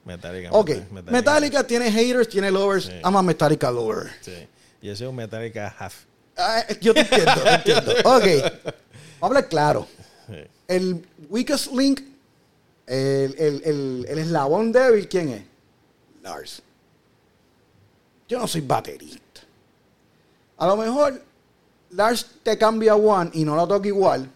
Metallica. Ok. Metallica. Metallica, tiene haters, tiene lovers. Sí. I'm a Metallica lover. Sí. Yo soy un Metallica half. Ah, yo te entiendo, te entiendo. (laughs) Ok. Vamos a hablar claro. Sí. El weakest link, el, el, el, el eslabón débil, ¿quién es? Lars. Yo no soy baterista. A lo mejor Lars te cambia one y no lo toca igual.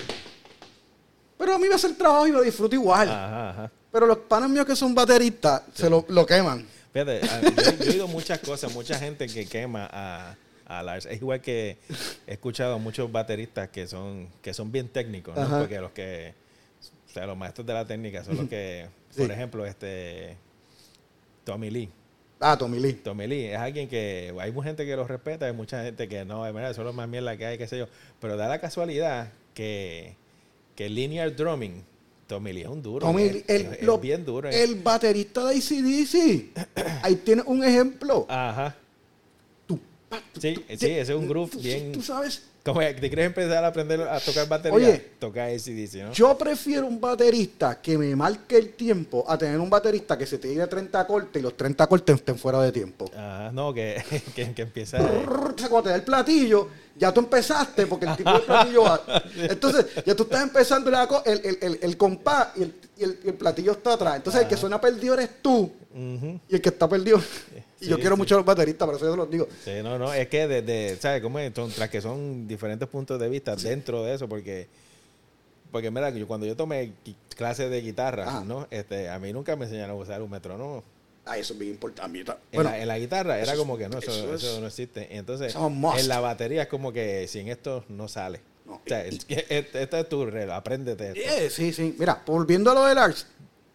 Pero a mí me hace el trabajo y lo disfruto igual. Ajá, ajá. Pero los panos míos que son bateristas se lo, lo queman. Fíjate, a- yo, yo he oído muchas cosas, mucha gente que quema a, a Lars. Es igual que he escuchado a muchos bateristas que son, que son bien técnicos, ¿no? Ajá. Porque los que, o sea, los maestros de la técnica son los que, Sí. por ejemplo, este Tommy Lee. Ah, Tommy Lee. Tommy Lee es alguien que hay mucha gente que lo respeta, hay mucha gente que no, es verdad, eso es lo más mierda que hay, qué sé yo. Pero da la casualidad que, que linear drumming, Tommy Lee es un duro. Tommy es, Lee, el, es- es lo- bien duro. el baterista de ACDC. (coughs) Ahí tienes un ejemplo. Ajá. Tú, tú, Sí, tú, sí, ese es un groove bien- Tú sabes, Como te quieres empezar a aprender a tocar batería, Oye, toca ACDC, ¿no? yo prefiero un baterista que me marque el tiempo a tener un baterista que se te diga 30 cortes y los 30 cortes estén fuera de tiempo. Ajá, no, que, (laughs) que, que empieza... Sea, cuando te da el platillo, ya tú empezaste porque el tipo de platillo va. Entonces, ya tú estás empezando la el, el, el, el compás y el, y el- platillo está atrás. Entonces, el que suena perdido eres tú y el que está perdido. Y yo Sí, quiero sí. mucho a los bateristas, por eso yo se los digo. Sí, no, no, es que desde, ¿sabes cómo es? Tras que son diferentes puntos de vista dentro de eso, porque, porque mira, yo cuando yo tomé clases de guitarra, Ajá. ¿no? Este, a mí nunca me enseñaron a usar un metrónomo. Ah, eso es bien importante. En, Bueno, la, en la guitarra era como que no, eso, eso eso es- no existe. Entonces, en la batería es como que sin esto no sale. No, o sea, y- este- esta es tu regla, apréndete esto. yeah, sí, sí. Mira, volviendo a lo de Lars.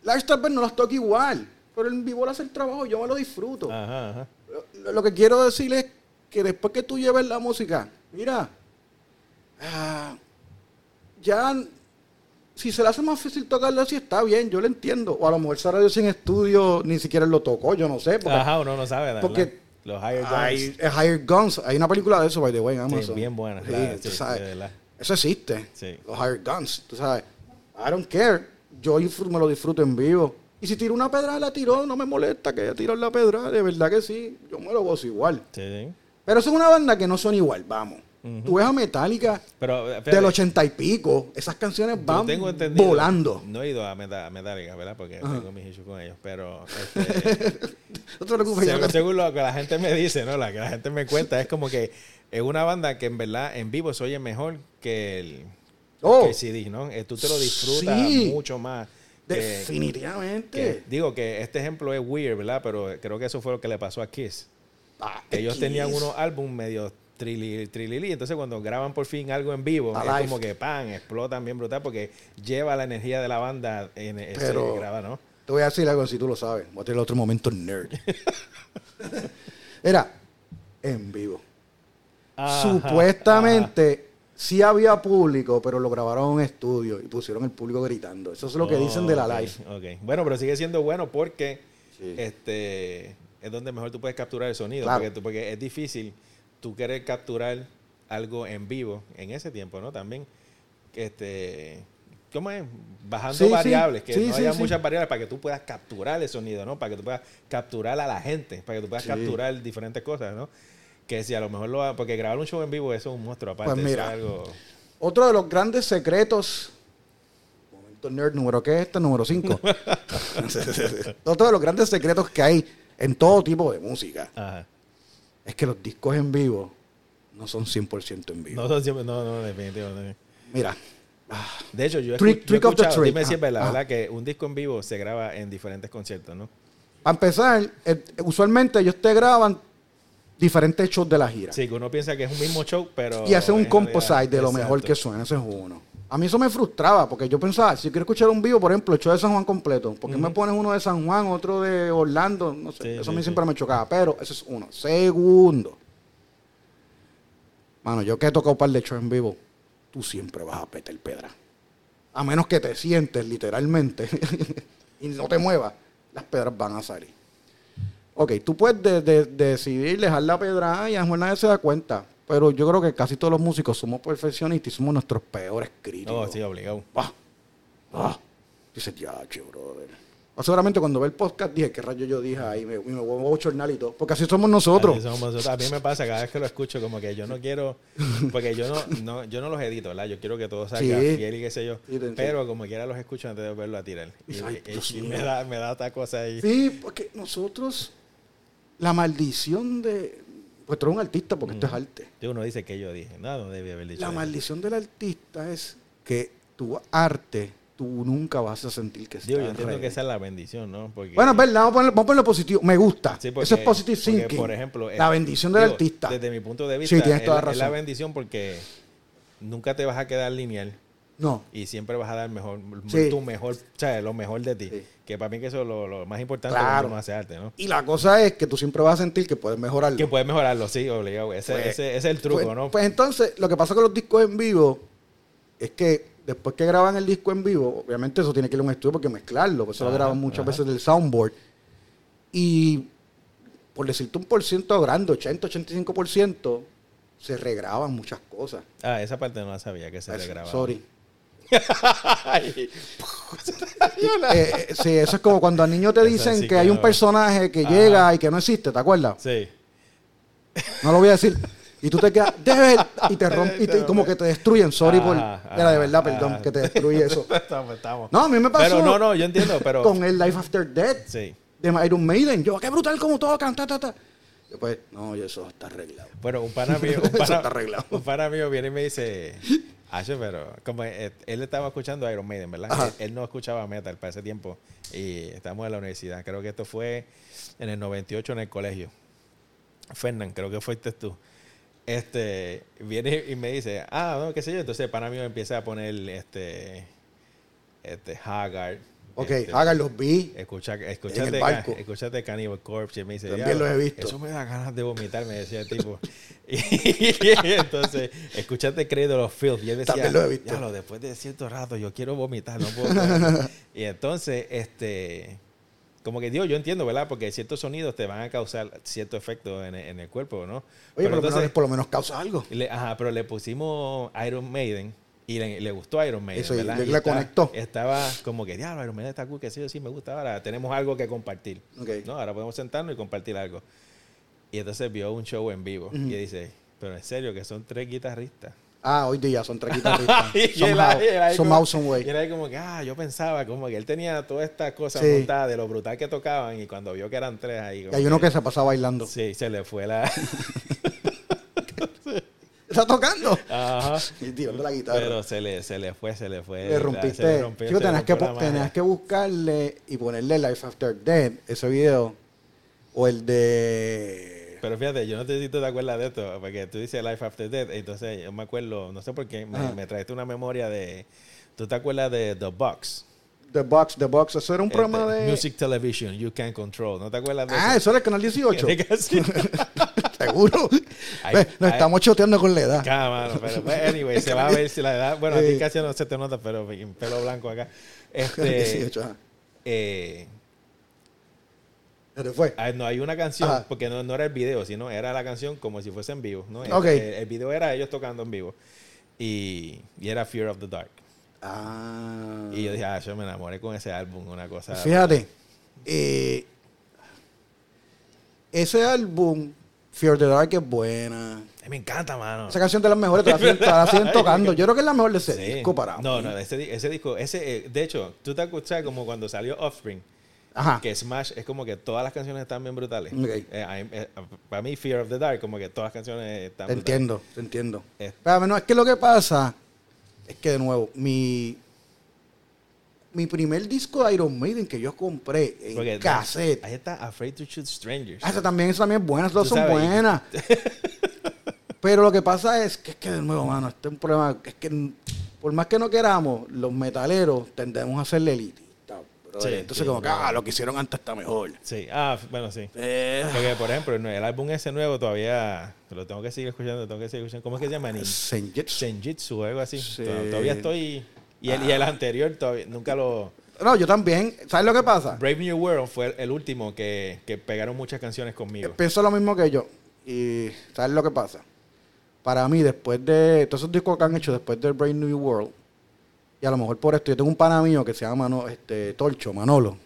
Lars tal vez no las toca igual, pero en vivo hace el trabajo, yo me lo disfruto. Ajá, ajá. Lo, lo que quiero decir es que después que tú lleves la música, mira, ah, ya si se le hace más fácil tocarlo así está bien, yo lo entiendo. O a lo mejor esa radio sin estudio ni siquiera lo tocó, yo no sé. Porque Ajá, uno no sabe, porque Los higher guns. hay, Higher Guns, hay una película de eso, by the way, en Sí, Amazon. bien buena. Sí, la- tú sí, sabes. de verdad. Eso existe. Sí. Los Higher Guns, tú sabes. I don't care. Yo me lo disfruto en vivo. Y si tiro una pedra, la tiró, no me molesta que haya tirado la pedra, de verdad que sí. Yo me lo gozo igual. Pero es una banda que no son igual, vamos. Ujú. Tú ves a Metallica Pero, espérate, del ochenta y pico, esas canciones van tengo volando. No he ido a, Meta- a Metallica, ¿verdad? Porque Ajá. tengo mis issues con ellos. Pero (laughs) este, No te preocupes, según, según lo que la gente me dice, ¿no? La que la gente me cuenta, es como que es una banda que en verdad en vivo se oye mejor que el, Oh. que el CD, ¿no? Eh, Tú te lo disfrutas Sí. mucho más. que- Definitivamente. que- digo que este ejemplo es weird, ¿verdad? Pero creo que eso fue lo que le pasó a Kiss. Ah, Que ellos Kiss. tenían unos álbumes medio trilili, trilili, entonces cuando graban por fin algo en vivo, Alive. es como que pan, explotan bien brutal porque lleva la energía de la banda en ese Pero- graba, ¿no? Te voy a decir algo si tú lo sabes. Voy a tener otro momento nerd. Era en vivo. Ajá, Supuestamente sí había público, pero lo grabaron en estudio y pusieron el público gritando. Eso es lo que dicen de la live. ok. Bueno, pero sigue siendo bueno porque Sí. este es donde mejor tú puedes capturar el sonido. Claro. Porque, tú- porque es difícil tú querer capturar algo en vivo en ese tiempo, ¿no? También, este, ¿cómo es? Bajando Sí, sí. variables, que Sí, no haya muchas variables para que tú puedas capturar el sonido, ¿no? Para que tú puedas capturar a la gente, para que tú puedas capturar diferentes cosas, ¿no? Que si a lo mejor lo ha- porque grabar un show en vivo eso es un monstruo aparte, Pues eso mira. es algo... Otro de los grandes secretos. Momento nerd, número qué es este, número 5. (laughs) (laughs) Otro de los grandes secretos que hay en todo tipo de música Ajá. Es que los discos en vivo no son 100% en vivo. No, son no, no, definitivamente. Mira, ah, De hecho, yo he, Trick- trick of the trick. dime si es Ah, verdad, ah. ¿verdad? Que un disco en vivo se graba en diferentes conciertos, ¿no? para empezar, eh, usualmente ellos te graban diferentes shows de la gira. Sí, que uno piensa que es un mismo show, pero... y hacen un composite de lo mejor que suena, ese es uno. A mí eso me frustraba, porque yo pensaba, si quiero escuchar un vivo, por ejemplo, el show de San Juan completo, ¿por qué me pones uno de San Juan, otro de Orlando? No sé, Sí, eso sí, a mí sí. siempre me chocaba, pero ese es uno. Segundo, mano, yo que he tocado un par de shows en vivo, tú siempre vas a petar pedra. A menos que te sientes literalmente (laughs) y no te muevas, las pedras van a salir. Ok, tú puedes de- de- decidir dejar la pedra y a lo mejor nadie se da cuenta. Pero yo creo que casi todos los músicos somos perfeccionistas y somos nuestros peores críticos. No, sí, obligado. Ah, ah. Dices, ya, che, brother. O seguramente cuando ve el podcast dije, ¿qué rayo yo dije ahí? Me, me voy a bochornar y todo. Porque así somos nosotros. Así somos nosotros. A mí me pasa cada vez que lo escucho como que yo no quiero, porque yo no, no, yo no los edito, ¿verdad? Yo quiero que todo salga Sí. fiel y qué sé yo. Sí, pero como quiera los escucho antes de volverlo a tirar. Y, Ay, y- y me da, me da esta cosa ahí. Sí, porque nosotros, la maldición de... Pues tú eres un artista porque esto es arte. Y uno dice que yo dije, no, no debí haber dicho La eso. maldición del artista es que tu arte, tú nunca vas a sentir que Digo, yo entiendo que esa es la bendición, ¿no? Porque, Bueno, es verdad, vamos a ponerlo, vamos a ponerlo positivo. Me gusta. Sí, porque- Eso es positive porque, thinking. Por ejemplo, la es- bendición del digo, artista. Desde mi punto de vista, Sí, tienes es, la- es la razón. bendición porque nunca te vas a quedar lineal. No. Y siempre vas a dar mejor, Sí. tu mejor, o sea, lo mejor de ti. Sí. Que para mí que eso es lo, lo más importante Claro. cuando uno hace arte, ¿no? Y la cosa es que tú siempre vas a sentir que puedes mejorarlo. Que puedes mejorarlo, sí, obligado. Ese, Pues- ese, ese es el truco, pues, ¿no? Pues entonces, lo que pasa con los discos en vivo es que después que graban el disco en vivo, obviamente eso tiene que ir a un estudio porque mezclarlo, por eso lo graban muchas ajá. veces del soundboard. Y por decirte un por ciento grande, 80-85%, se regraban muchas cosas. ah, esa parte no la sabía que se le Eso, grababa. Sorry. (laughs) Eh, eh, sí, eso es como cuando al niño te dicen que que hay un no. personaje que Ajá. llega y que no existe, ¿te acuerdas? sí. No lo voy a decir. Y tú te quedas, (laughs) y te rompen, y, te- y como que te destruyen. Sorry por. Era de verdad, perdón, que te destruye eso. (laughs) estamos, estamos. No, a mí me pasó. Pero no, no, yo entiendo, pero. Con el Life After Death Sí. de Iron Maiden. Yo, qué brutal como tocan, ta, ta, ta. Después, no, y eso está arreglado. Bueno, un pana mío, un pana, está arreglado. un pana mío viene y me dice, Acho, pero como eh, él estaba escuchando Iron Maiden, ¿verdad? Él, él no escuchaba metal para ese tiempo y estábamos en la universidad. Creo que esto fue en el 98 en el colegio. Fernán, creo que fuiste tú. Este, viene y me dice, ah, no, qué sé yo. Entonces el pana mío empieza a poner este, este, Haggard. Ok, este, hagan los vi. Escucha, escúchate, barco. escúchate Cannibal Corpse. Y me dice, También "Diablo, los he visto". Eso me da ganas de vomitar, me decía el tipo. (laughs) y, entonces, escúchate Cradle of Filth. Y él decía, También lo he visto. "Diablo, después de cierto rato, yo quiero vomitar, no puedo. comer". (laughs) y entonces, este. Como que Dios, yo entiendo, ¿verdad? Porque ciertos sonidos te van a causar cierto efecto en, el- en el cuerpo, ¿no? Oye, Pero por lo, entonces- por lo menos causa algo. le- ajá, pero le pusimos Iron Maiden y le, le gustó Iron Maiden. Eso, ¿verdad? le- conectó. Estaba como que, diablo, Iron Maiden está cool, que sí, sí, me gusta. Ahora tenemos algo que compartir. Ok. ¿no? Ahora podemos sentarnos y compartir algo. Y entonces vio un show en vivo y dice, pero en serio, que son tres guitarristas. Ah, hoy día son tres guitarristas. (laughs) Y somehow, él somehow, some way. Y era ahí como que, ah, yo pensaba como que él tenía todas estas cosas Sí. montadas de lo brutal que tocaban y cuando vio que eran tres ahí. Y hay uno que se pasa bailando. Sí, se le fue la... (laughs) ¿Está tocando? Ajá. (laughs) Y tirando la guitarra. Pero se le, se le fue, se le fue. le la- rompiste. se le rompió- Chico, tenías que, la tenías que buscarle y ponerle Life After Death, ese video. O el de. Pero fíjate, yo no sé si tú te acuerdas de esto, porque tú dices Life After Death, entonces yo me acuerdo, no sé por qué, me, me traiste una memoria de... ¿Tú te acuerdas de The Box? The Box, The Box. Eso era un programa Este, de. Music Television, You Can Control. ¿No te acuerdas de Ah, eso? eso era el canal 18. Tiene (laughs) que ser. (laughs) Seguro. Ay, Ve, Nos ay. estamos choteando con la edad. Mano, pero pues, anyway, se va a ver si la edad... Bueno, a Eh. ti casi no se te nota, pero en pelo blanco acá. Este, (laughs) 18, ajá. eh, te fue. Ah, no, hay una canción, Ajá. porque no, no era el video, sino era la canción como si fuese en vivo. ¿no? El- Ok. El, el video era ellos tocando en vivo. Y, y era Fear of the Dark. Ah. Y yo dije, ah, yo me enamoré con ese álbum, una cosa. Fíjate, eh, ese álbum, Fear the Dark, es buena. Ay, me encanta, mano. Esa canción de las mejores, te la siguen, te la siguen (laughs) tocando. Yo creo que es la mejor de ese Sí. disco para No, mí. no, ese, ese disco, ese, eh, de hecho, tú te escuchas como cuando salió Offspring, Ajá. que Smash es como que todas las canciones están bien brutales. Eh, eh, para mí, Fear of the Dark, como que todas las canciones están Te brutales. entiendo, te entiendo. Eh. Pero no, es que lo que pasa es que, de nuevo, mi, mi primer disco de Iron Maiden que yo compré en Porque cassette. Ahí está Afraid to Shoot Strangers. Ah, esa también, esa también es buena, esas dos son sabes. buenas. (laughs) Pero lo que pasa es que, es que de nuevo, mano, este es un problema. Es que por más que no queramos, los metaleros tendemos a ser elitistas. Brother. Sí, Entonces, sí, como que, ah, lo que hicieron antes está mejor. Sí, ah, bueno, sí. Eh, Porque, por ejemplo, el álbum ese nuevo todavía lo tengo que seguir escuchando, tengo que seguir escuchando. ¿Cómo es que se llama? Senjutsu. Senjitsu o algo así. Sí. To- Todavía estoy... Y el, y el anterior todavía nunca lo... No, yo también. ¿Sabes lo que pasa? Brave New World fue el último que, que pegaron muchas canciones conmigo. Pienso lo mismo que yo. Y ¿sabes lo que pasa? Para mí, después de todos esos discos que han hecho después del Brain New World, y a lo mejor por esto, yo tengo un pana mío que se llama Mano- este, Torcho, Manolo,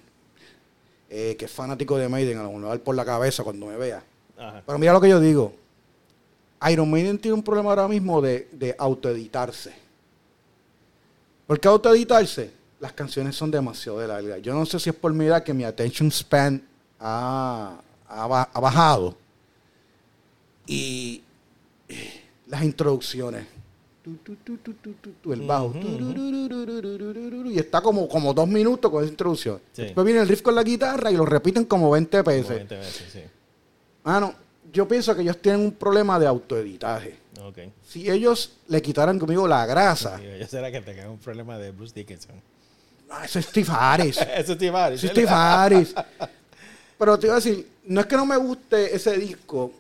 eh, que es fanático de Maiden, a lo mejor me va a dar por la cabeza cuando me vea. Ajá. Pero mira lo que yo digo. Iron Maiden tiene un problema ahora mismo de, de autoeditarse. ¿Por qué autoeditarse? Las canciones son demasiado de largas. Yo no sé si es por mi edad que mi attention span ha, ha bajado. Y eh, las introducciones. El bajo. Y está como, como dos minutos con esa introducción. Sí. Después viene el riff con la guitarra y lo repiten como 20 Como veces. 20 veces, sí. Mano, yo pienso que ellos tienen un problema de autoeditaje. Si ellos le quitaran conmigo la grasa, Yo será que tenga un problema de Bruce Dickinson. no, (laughs) eso es Steve Harris. Eso es Steve Harris. Eso es Steve Harris. Pero te iba a decir, no es que no me guste ese disco.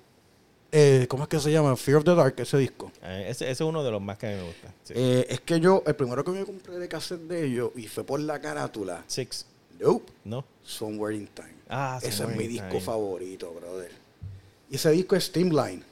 Eh, ¿Cómo es que se llama? Fear of the Dark, ese disco. Eh, Ese, ese es uno de los más que a mí me gusta. Sí. Eh, es que yo, el primero que me compré de cassette de ellos y fue por la carátula. Six, Nope. ¿no? Somewhere in Time. Ah, Ese es mi disco Time. favorito, brother. Y ese disco es Steamline.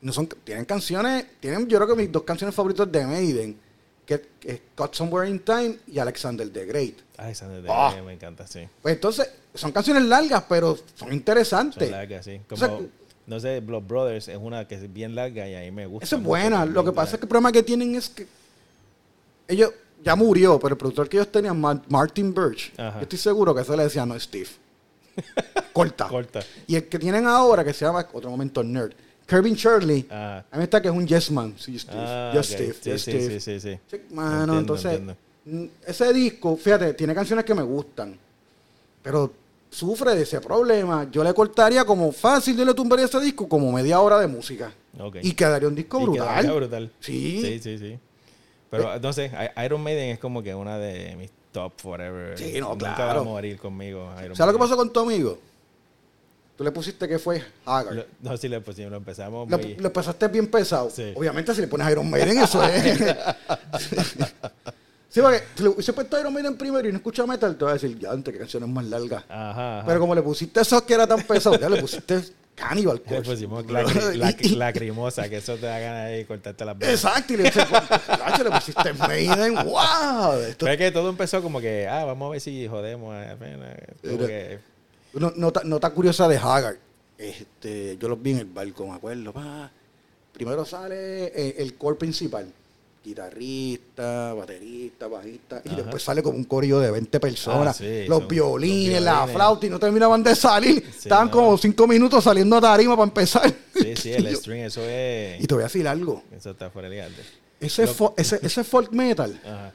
No son, tienen canciones, tienen yo creo que mis dos canciones favoritas de Maiden, que, que es Got Somewhere in Time y Alexander the Great. Alexander de Ah. me encanta, sí. Pues entonces, son canciones largas, pero son Son interesantes. largas, sí. O Como, sea, no sé, Blood Brothers es una que es bien larga y a mí me gusta. Esa es buena. Lo que pasa es que el problema que tienen es que ellos ya murió, pero el productor que ellos tenían, Ma- Martin Birch, Ajá. yo estoy seguro que eso le decía no Steve. (laughs) Corta. Corta. Y el que tienen ahora, que se llama, otro momento, Nerd, Kevin Shirley, a mí está que es un yes man. Sí, Steve. Ah, yes. Steve. Sí, yes, sí, Steve. sí, sí, sí. Sí, mano, Entiendo, entonces, entiendo. ese disco, fíjate, tiene canciones que me gustan, pero sufre de ese problema. Yo le cortaría como fácil, yo le tumbaría ese disco como media hora de música. Y quedaría un disco Y brutal. brutal. Sí. Sí, sí, sí. Pero sé, I- Iron Maiden es como que una de mis top forever. Sí, no, Nunca claro. va a morir conmigo. Iron ¿Sabes lo que pasó con tu amigo? Tú le pusiste que fue Haggard. Lo- no, sí, le pusimos, lo empezamos Lo, muy... lo pasaste bien pesado. Sí. Obviamente, si le pones Iron Maiden, eso es. (laughs) (laughs) (laughs) sí, porque si le hubiese puesto Iron Maiden primero y no escucha metal, te vas a decir, ya, antes que canciones más largas. Ajá, ajá. Pero como le pusiste eso que era tan pesado, ya le pusiste Cannibal le Corpse. pusimos (laughs) Y- y- lacrimosa, que eso te da ganas de cortarte las venas. Exacto, y le, Chacho, le pusiste Maiden, wow. Esto, Pero es que todo empezó como que, ah, vamos a ver si jodemos a pena. Como Mira. que, No- nota, nota curiosa de Haggard. Este, yo los vi en el barco, me acuerdo. pa. Primero sale eh, el core principal. Guitarrista, baterista, bajista. Y Ajá. después sale como un corillo de 20 personas. Ah, sí, los, son- violines, los la violines. flauta y no terminaban de salir. Sí, Estaban no. como 5 minutos saliendo a tarima para empezar. sí, sí, (laughs) el yo- string, eso es... Y te voy a decir algo. Eso está fuera de arte. Ese, Lo- fo- ese, ese folk metal, Ajá.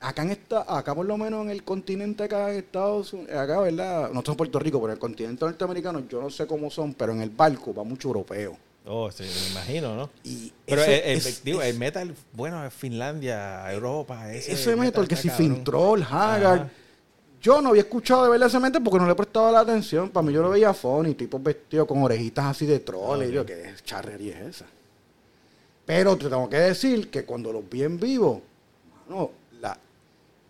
acá en esta, acá por lo menos en el continente acá en Estados Unidos, acá, ¿verdad? Nosotros en Puerto Rico, pero en el continente norteamericano, yo no sé cómo son, pero en el barco va mucho europeo. Oh, sí, me imagino, ¿no? Y Pero el, el- es- digo, es- el metal, bueno, es Finlandia, Europa, ese, ese metal que está si. Fintroll, Haggard. Ajá. Yo no había escuchado de verdad ese metal porque no le prestaba la atención. Para mí yo lo veía funny, tipos vestidos con orejitas así de troll. Y yo. ¿qué charrería es esa? Pero te tengo que decir que cuando los vi en vivo, mano, la,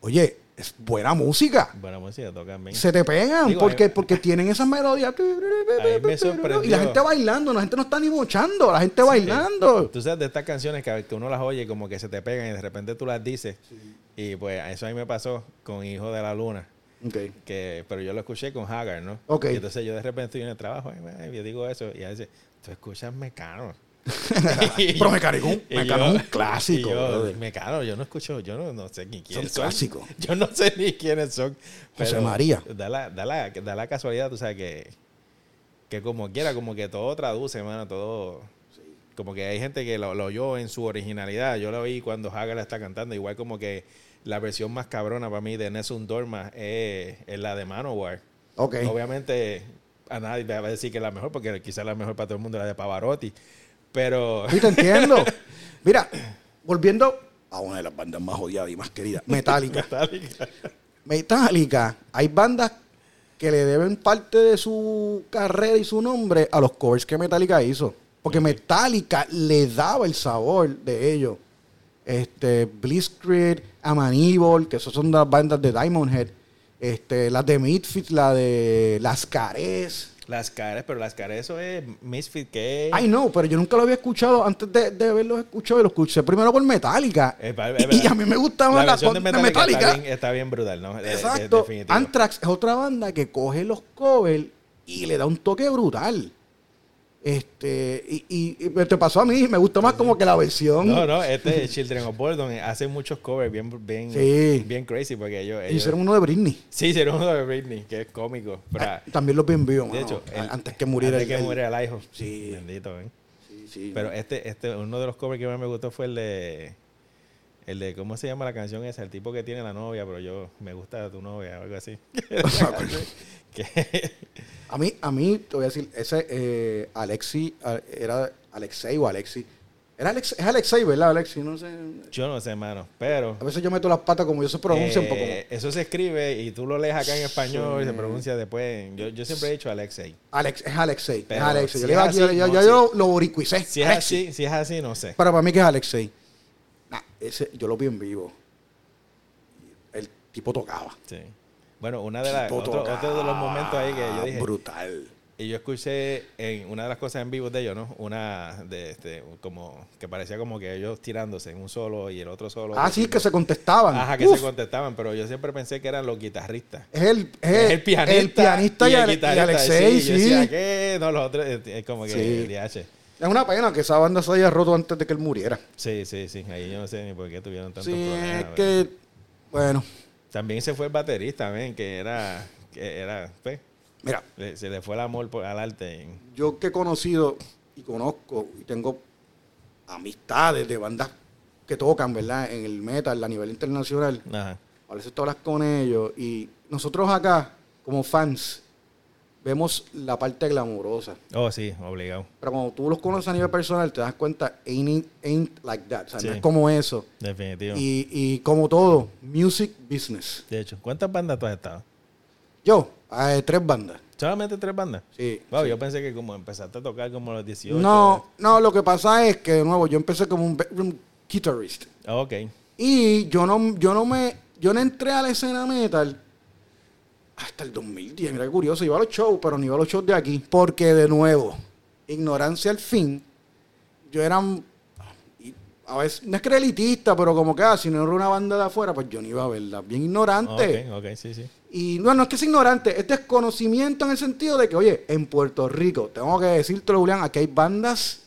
oye, es buena música. Buena música, tocan bien. Se te pegan Digo, porque, a- porque tienen esas melodías. me. Y la gente bailando, la gente no está ni mochando, la gente bailando. Tú sabes de estas canciones que, que uno las oye como que se te pegan y de repente tú las dices. Y pues eso a mí me pasó con Hijo de la Luna. Que Pero yo lo escuché con Haggard, ¿no? Y entonces yo de repente estoy en el trabajo y yo digo eso. Y a veces, tú escuchas Mecano. Pero Mecano (laughs) yo- es un clásico. yo, brother. Mecano, yo no escucho, yo no, no sé ni quiénes son. clásicos. (laughs) Yo no sé ni quiénes son. José María. Da la, da, la, da la casualidad, tú sabes, que, que como quiera, como que todo traduce, hermano, todo. Como que hay gente que lo, lo oyó en su originalidad. Yo lo oí cuando Hagar la está cantando. Igual como que la versión más cabrona para mí de Nessun Dorma es, es la de Manowar. Ok. Obviamente a nadie va a decir que es la mejor, porque quizás la mejor para todo el mundo es la de Pavarotti. Pero Sí, te entiendo. (laughs) Mira, volviendo a una de las bandas más odiadas y más queridas, Metallica. Metallica. Metallica, hay bandas que le deben parte de su carrera y su nombre a los covers que Metallica hizo. Porque Metallica le daba el sabor de ellos. Este, Blitzkrieg, Amanibol, que esos son las bandas de Diamond Head. Este, las de Midfit, la de Las Cares. Las caras, pero las caras, eso es Misfit, que Ay, no, pero yo nunca lo había escuchado antes de, de haberlos escuchado y lo escuché primero por Metallica. Es ver- es y, a mí me gustaba la la, de con- de Metallica, Metallica. Está, bien, está bien brutal, ¿no? De- de- Exacto. definitivo. Anthrax es otra banda que coge los covers y le da un toque brutal. Este, y, y- y te pasó a mí, me gustó más como que la versión. No, no, este Children of Bordon hace muchos covers bien, bien, Sí. bien crazy porque ellos, ellos Hicieron uno de Britney. sí hicieron uno de Britney que es cómico. Pero, Ah, También los vi en vivo, de mano, hecho, el- antes que muriera antes el, que muriera el hijo. Sí. Bendito, ¿eh? Sí, sí. Pero este, este, uno de los covers que más me gustó fue el de el de ¿cómo se llama la canción esa? El tipo que tiene la novia, pero yo me gusta tu novia o algo así. (laughs) A mí, a mí, te voy a decir, ese eh, Alexi, era Alexei o Alexi, Era Alex, es Alexei, ¿verdad, Alexi? No sé. Yo no sé, hermano, pero... A veces yo meto las patas como yo se pronuncia un poco. eh, Eso se escribe y tú lo lees acá en español y se pronuncia después. Yo, yo siempre he dicho Alexei. Alex, es Alexei. Pero es Alexei. si yo es así, yo, no, yo- sí. yo lo boricuicé. Si es así, si es así, no sé. Pero para mí que es Alexei. Nah, ese, yo lo vi en vivo. El tipo tocaba. Sí. Bueno, una de las, otro, otro de los momentos ahí que yo dije, Brutal. y yo escuché en una de las cosas en vivo de ellos, ¿no? Una de este, como, que parecía como que ellos tirándose en un solo y el otro solo. Ah, sí, que se contestaban. Ajá, que Uf, se contestaban, pero yo siempre pensé que eran los guitarristas. es el, es Es el pianista, el pianista y, el Ale- y guitarrista. Alexei, Sí, yo sí. decía, ¿qué? No, los otros, eh, es como que Sí. DH. Es una pena que esa banda se haya roto antes de que él muriera. Sí, sí, sí. Ahí yo no sé ni por qué tuvieron tantos Sí, problemas. es que, bueno, También se fue el baterista, ven, que era, que era, pues, mira, le- se le fue el amor por, al arte. yo que he conocido y conozco y tengo amistades de bandas que tocan, ¿verdad? En el metal a nivel internacional. Ajá. A veces tú hablas con ellos y nosotros acá, como fans, vemos la parte glamurosa. Oh, sí, obligado. Pero cuando tú los conoces a nivel personal, te das cuenta, ain't, ain't like that. O sea, no es como eso. Definitivo. Y, y como todo, music business. De hecho, ¿cuántas bandas tú has estado? Yo, eh, tres bandas. ¿Solamente tres bandas? Sí. Wow, sí. yo pensé que como empezaste a tocar como a los 18. No, no, lo que pasa es que, de nuevo, yo empecé como un bedroom guitarist. Ah, ok. Y yo no, yo no me, yo no entré a la escena metal hasta el 2010. Mira qué curioso, iba a los shows, pero no iba a los shows de aquí. Porque, de nuevo, ignorancia al fin. Yo era, a veces, no es que era elitista, pero como que, ah, si no era una banda de afuera, pues yo no iba a verla. Bien ignorante. Ok, ok, sí, sí. Y no, no es que sea ignorante, es desconocimiento en el sentido de que, oye, en Puerto Rico, tengo que decirte, Julián, aquí hay bandas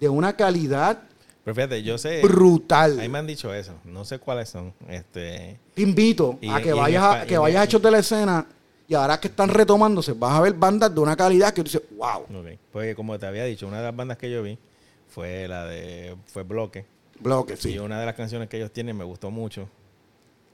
de una calidad Pero fíjate, yo sé. brutal. Ahí me han dicho eso. No sé cuáles son. Este. Te invito Y- a y que vayas a, que y vayas a hechos de la escena y ahora que están retomándose, vas a ver bandas de una calidad que tú dices, wow. Porque como te había dicho, una de las bandas que yo vi fue la de. Fue Bloque. bloque, Y sí. una de las canciones que ellos tienen me gustó mucho.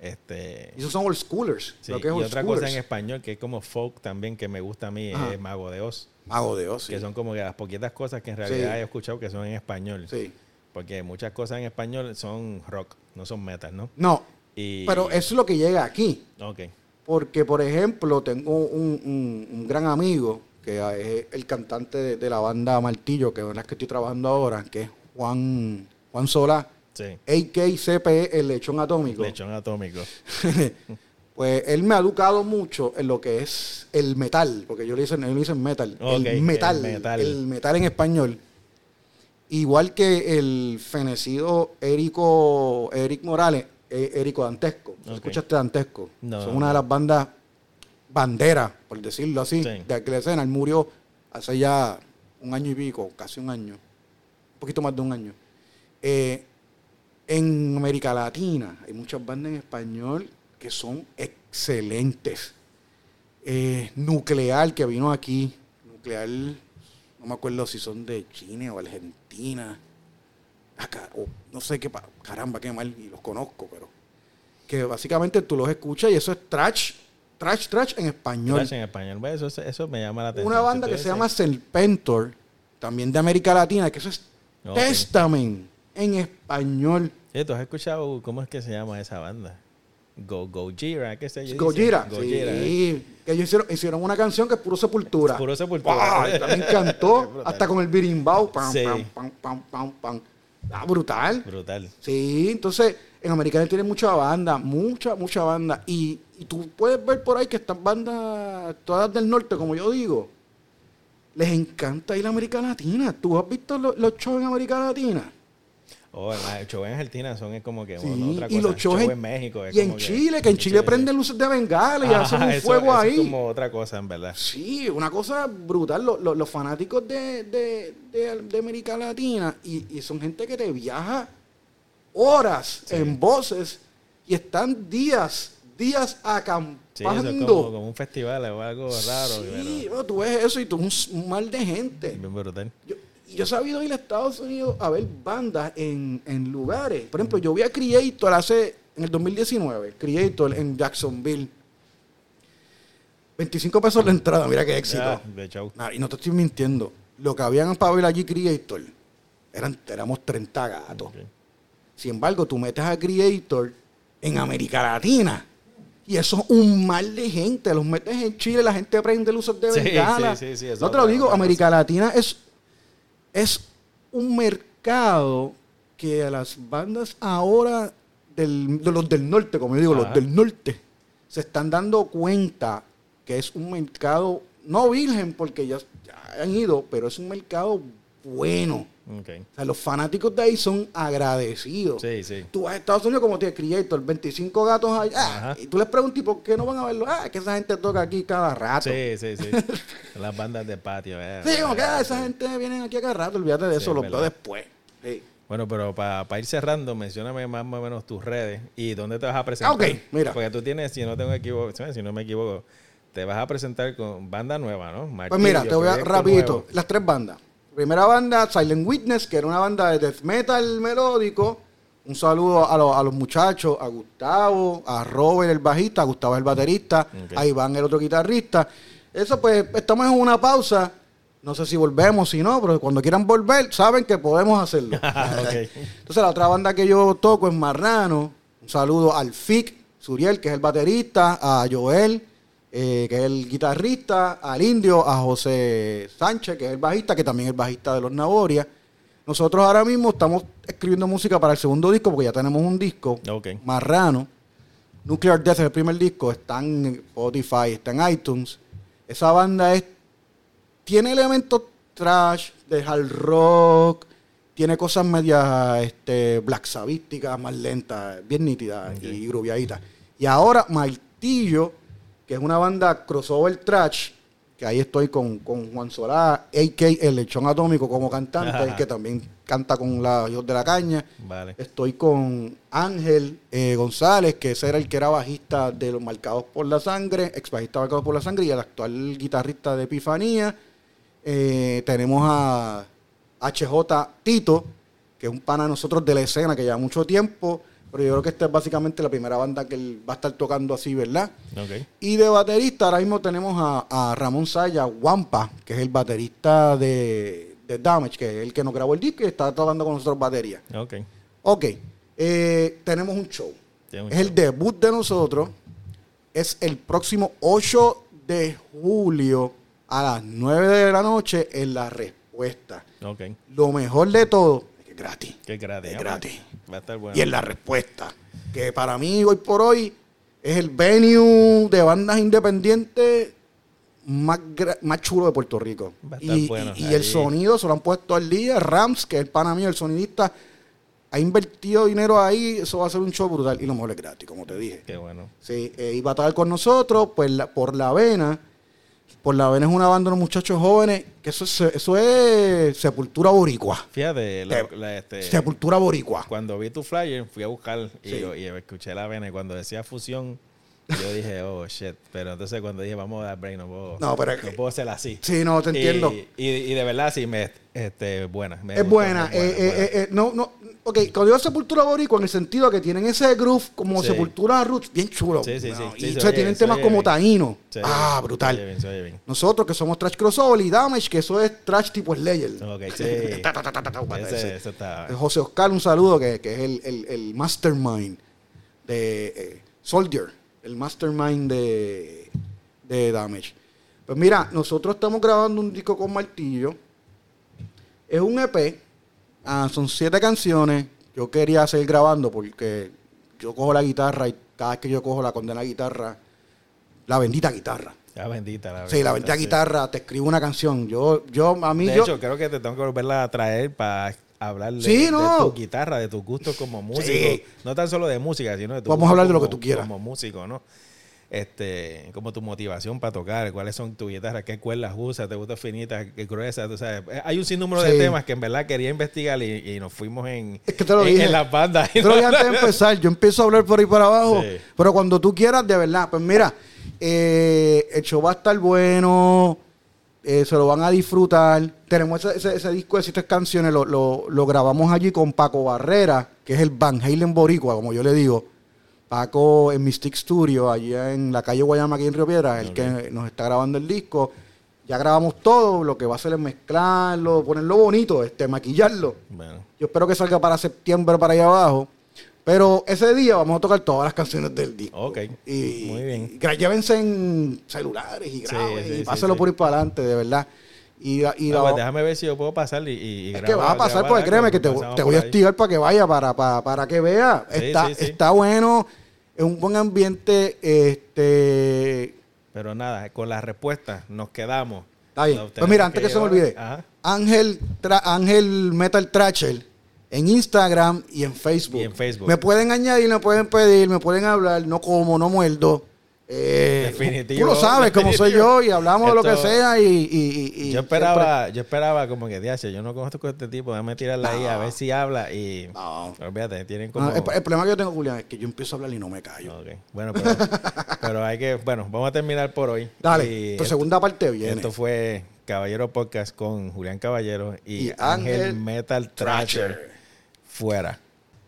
Este. Y esos son old schoolers. sí, lo que es y old otra cosa en español que es como folk también que me gusta a mí Ajá. es Mago de Oz. Mago de Oz, sí. Que son como que las poquitas cosas que en realidad Sí. he escuchado que son en español. Sí. Porque muchas cosas en español son rock, no son metal, ¿no? No, Y, pero eso es lo que llega aquí. Ok. Porque, por ejemplo, tengo un, un- un gran amigo que es el cantante de, de la banda Martillo, que es la que estoy trabajando ahora, que es Juan, Juan Solá, Sí. AKCPE, el lechón atómico. Lechón atómico. (laughs) Pues él me ha educado mucho en lo que es el metal, porque yo le dicen, ellos le dicen metal, el metal, el metal. el metal en español. Igual que el fenecido Érico, Eric Morales, eh, Érico Dantesco. Ok. ¿Escuchaste Dantesco? No, Son no, una de las bandas banderas, por decirlo así, Sí. de aquella escena. Él murió hace ya un año y pico, casi un año, un poquito más de un año. Eh, en América Latina hay muchas bandas en español que son excelentes. Eh, Nuclear, que vino aquí. Nuclear, no me acuerdo si son de Chile o Argentina. Acá, o no sé qué, caramba, qué mal, y los conozco, pero que básicamente tú los escuchas y eso es trash, trash, trash en español. Trash en español. Pues Eso, eso me llama la atención. Una banda Si que se llama Serpentor, también de América Latina, que eso es. Testament en español. Sí, ¿Tú has escuchado cómo es que se llama esa banda? Go Gojira, ¿qué se dice? Gojira, Gojira, ¿eh? sí, que ellos hicieron, hicieron una canción que es puro sepultura. Puro Sepultura. ¡Wow! Me encantó, (laughs) hasta con el birimbao, pam, Sí. pam, pam, pam, pam, pam. Ah, brutal. Brutal. Sí, entonces en América tiene mucha banda, mucha, mucha banda. Y, y tú puedes ver por ahí que estas bandas, todas del norte, como yo digo, les encanta ir a América Latina. ¿Tú has visto lo- los shows en América Latina? Oh, en Argentina son es como que Sí, bueno, otra y cosa. los shows show en- México. es y en como Chile, que en Chile sí. prenden luces de bengala y hacen un eso- fuego eso ahí. Es como otra cosa, en verdad. Sí, una cosa brutal. Lo- lo- los fanáticos de, de- de- de América Latina y, y son gente que te viaja horas Sí. en voces y están días, días acampando. Sí, eso es como, como un festival o algo raro. Sí, pero tú ves eso y tú un, un mal de gente. bien brutal. Yo, yo he sabido ir a Estados Unidos a ver bandas en, en lugares. Por ejemplo, yo vi a Creator hace, en el 2019, Creator en Jacksonville. 25 pesos la entrada, mira qué éxito. Ah. Nah, y no te estoy mintiendo. Lo que habían para ver allí Creator eran, éramos 30 gatos. Sin embargo, tú metes a Creator en América Latina. Y eso es un mal de gente. Los metes en Chile, la gente prende luces de Sí, bengala. sí, sí, no te lo digo, América Latina es, es un mercado que a las bandas ahora del- de los del norte, como yo digo, Ajá. los del norte, se están dando cuenta que es un mercado, no virgen porque ya, ya han ido, pero es un mercado bueno. Ok. O sea, los fanáticos de ahí son agradecidos. Sí, sí. Tú vas a Estados Unidos como tiene Creator, 25 gatos allá. Ajá. Y tú les preguntas, ¿y por qué no van a verlo? Ah, es que esa gente toca aquí cada rato. Sí, sí, sí. (laughs) Las bandas de patio. eh. Sí, como que ah, esa gente viene aquí a cada rato, olvídate de Sí, eso, es lo veo después. Sí. Bueno, pero para ir cerrando, mencióname más o menos tus redes y dónde te vas a presentar. Ah, ok, mira. Porque tú tienes, si no tengo equivoco, si no me equivoco, te vas a presentar con banda nueva, ¿no? Pues mira, te voy a rapidito. nuevo. Las tres bandas. Primera banda, Silent Witness, que era una banda de death metal melódico. Un saludo a, los- a los muchachos, a Gustavo, a Robert el bajista, a Gustavo el baterista, a Iván el otro guitarrista. Eso pues, estamos en una pausa. No sé si volvemos, si no, pero cuando quieran volver, saben que podemos hacerlo. (laughs) Ok. Entonces la otra banda que yo toco es Marrano. Un saludo al Fic, Suriel, que es el baterista, a Joel, eh, que es el guitarrista, al Indio, a José Sánchez, que es el bajista, que también es el bajista de los Naboria. Nosotros ahora mismo estamos escribiendo música para el segundo disco, porque ya tenemos un disco, Ok. Marrano. Nuclear Death es el primer disco, está en Spotify, está en iTunes. Esa banda es tiene elementos trash, de hard rock, tiene cosas medias este, black sabísticas, más lentas, bien nítidas y grubiaditas. Y ahora Martillo, que es una banda crossover trash, que ahí estoy con, con Juan Solá, a.k.a. El Lechón Atómico como cantante, Ajá. que también canta con la Hijos de la Caña. Vale. Estoy con Ángel eh, González, que ese era el que era bajista de los Marcados por la Sangre, ex bajista Marcados por la Sangre y el actual guitarrista de Epifanía. Eh, tenemos a HJ Tito, que es un pana de nosotros de la escena que lleva mucho tiempo, pero yo creo que esta es básicamente la primera banda que él va a estar tocando así, ¿verdad? Ok. Y de baterista, ahora mismo tenemos a, a Ramón Saya Wampa, que es el baterista de, de Damage, que es el que nos grabó el disco y está tocando con nosotros batería. Ok. Ok, eh, tenemos un show. Un es el debut de nosotros. Es el próximo 8 de julio a las 9 de la noche en La Respuesta. Ok. Lo mejor de todo es que es gratis. Qué gratis. Es gratis. Va a estar bueno. Y en La Respuesta, que para mí hoy por hoy es el venue de bandas independientes más, más chulo de Puerto Rico. Va a estar Y, bueno, y- y el sonido se lo han puesto al día. Rams, que es el pana mío, el sonidista, ha invertido dinero ahí. Eso va a ser un show brutal. Y lo mejor es gratis, como te dije. Qué bueno. Sí, eh, iba a estar con nosotros, pues la- por la vena. Por la vena es una banda de unos muchachos jóvenes, que eso es, eso es sepultura boricua. Fíjate, la- Te- la- este, Sepultura boricua. cuando vi tu flyer, fui a buscar y, Sí. yo- y escuché la vena. Y cuando decía fusión, yo dije, (laughs) oh shit. Pero entonces cuando dije, vamos a dar break, no puedo, No, pero no puedo ser así. Sí, no, te entiendo. Y, y- y de verdad, sí, me, este, buena. me es gustó, buena. es eh, buena, eh, buena. eh, eh, no, no, ok, cuando digo sepultura boricua, en el sentido que tienen ese groove como Sí. sepultura roots, bien chulo. Sí, sí, ¿no? sí. Y Sí, tienen temas como bien. Taíno. Ah, brutal. Bien, bien. Nosotros que somos trash crossover y damage, que eso es trash tipo Slayer. Ok, sí. Ta, ta, ta, Ese- ese está- José Oscar, un saludo, que, que es el, el- el mastermind de eh, Soldier, el mastermind de, de Damage. Pues mira, nosotros estamos grabando un disco con Martillo. Es un EP, ah, son siete canciones. Yo quería seguir grabando porque yo cojo la guitarra y cada vez que yo cojo la condena guitarra, la bendita guitarra. La bendita, la Sí, la bendita sí. guitarra, te escribo una canción. Yo, yo, a mí, De yo, hecho, creo que te tengo que volverla a traer para hablar de, Sí, de no. tu guitarra, de tus gustos como músico. Sí. No tan solo de música, sino de tu Vamos a hablar de lo que tú quieras. Como músico, ¿no? Este, como tu motivación para tocar, cuáles son tus guitarras, qué cuerdas usas, te gustan finitas, qué gruesas, tú sabes. Eh, Hay un sinnúmero de Sí. temas que en verdad quería investigar y, y nos fuimos en, Es que te lo en, dije. en las bandas. Te lo dije antes de empezar, yo empiezo a hablar por ahí para abajo, Sí. pero cuando tú quieras, de verdad, pues mira, eh, el show va a estar bueno, eh, se lo van a disfrutar. Tenemos ese, ese- ese disco de siete canciones, lo, lo- lo grabamos allí con Paco Barrera, que es el Van Halen Boricua, como yo le digo. Paco en Mystic Studio, allí en la calle Guayama, aquí en Río Piedra, el que nos está grabando el disco. Ya grabamos todo, lo que va a hacer es mezclarlo, ponerlo bonito, este, maquillarlo. Bueno. Yo espero que salga para septiembre para allá abajo. Pero ese día vamos a tocar todas las canciones del disco. Ok. Y, Muy bien. y llévense en celulares y graben sí, y pásenlo sí. por ir para adelante, de verdad. Y, y Ah, la- pues déjame ver si yo puedo pasar y, y, y es que vas a pasar, porque créeme que te, voy a activar para que vaya, para, para, para que vea. Sí, está, sí, sí. está bueno, es un buen ambiente. Este, Pero nada, con las respuestas nos quedamos. Está bien. Pues mira, antes que se me olvide, Ajá. Ángel, Tra- Ángel Metal Trasher en Instagram y en Facebook. Y en Facebook. Me pueden añadir, me pueden pedir, me pueden hablar, no como, no muerdo. Eh, Definitivo, Tú lo sabes, como soy yo, y hablamos de lo que sea. Y, y- y- y yo esperaba, yo esperaba como que, diache, yo no conozco a este tipo, déjame tirarla ahí a ver si habla y... No. Olvídate, tienen como... No, el, el problema que yo tengo, Julián, es que yo empiezo a hablar y no me callo. Bueno, pero, (laughs) pero hay que... Bueno, vamos a terminar por hoy. Dale, esto- segunda parte viene. Esto fue Caballero Podcast con Julián Caballero y, Y Ángel, Metal Thrasher. Fuera.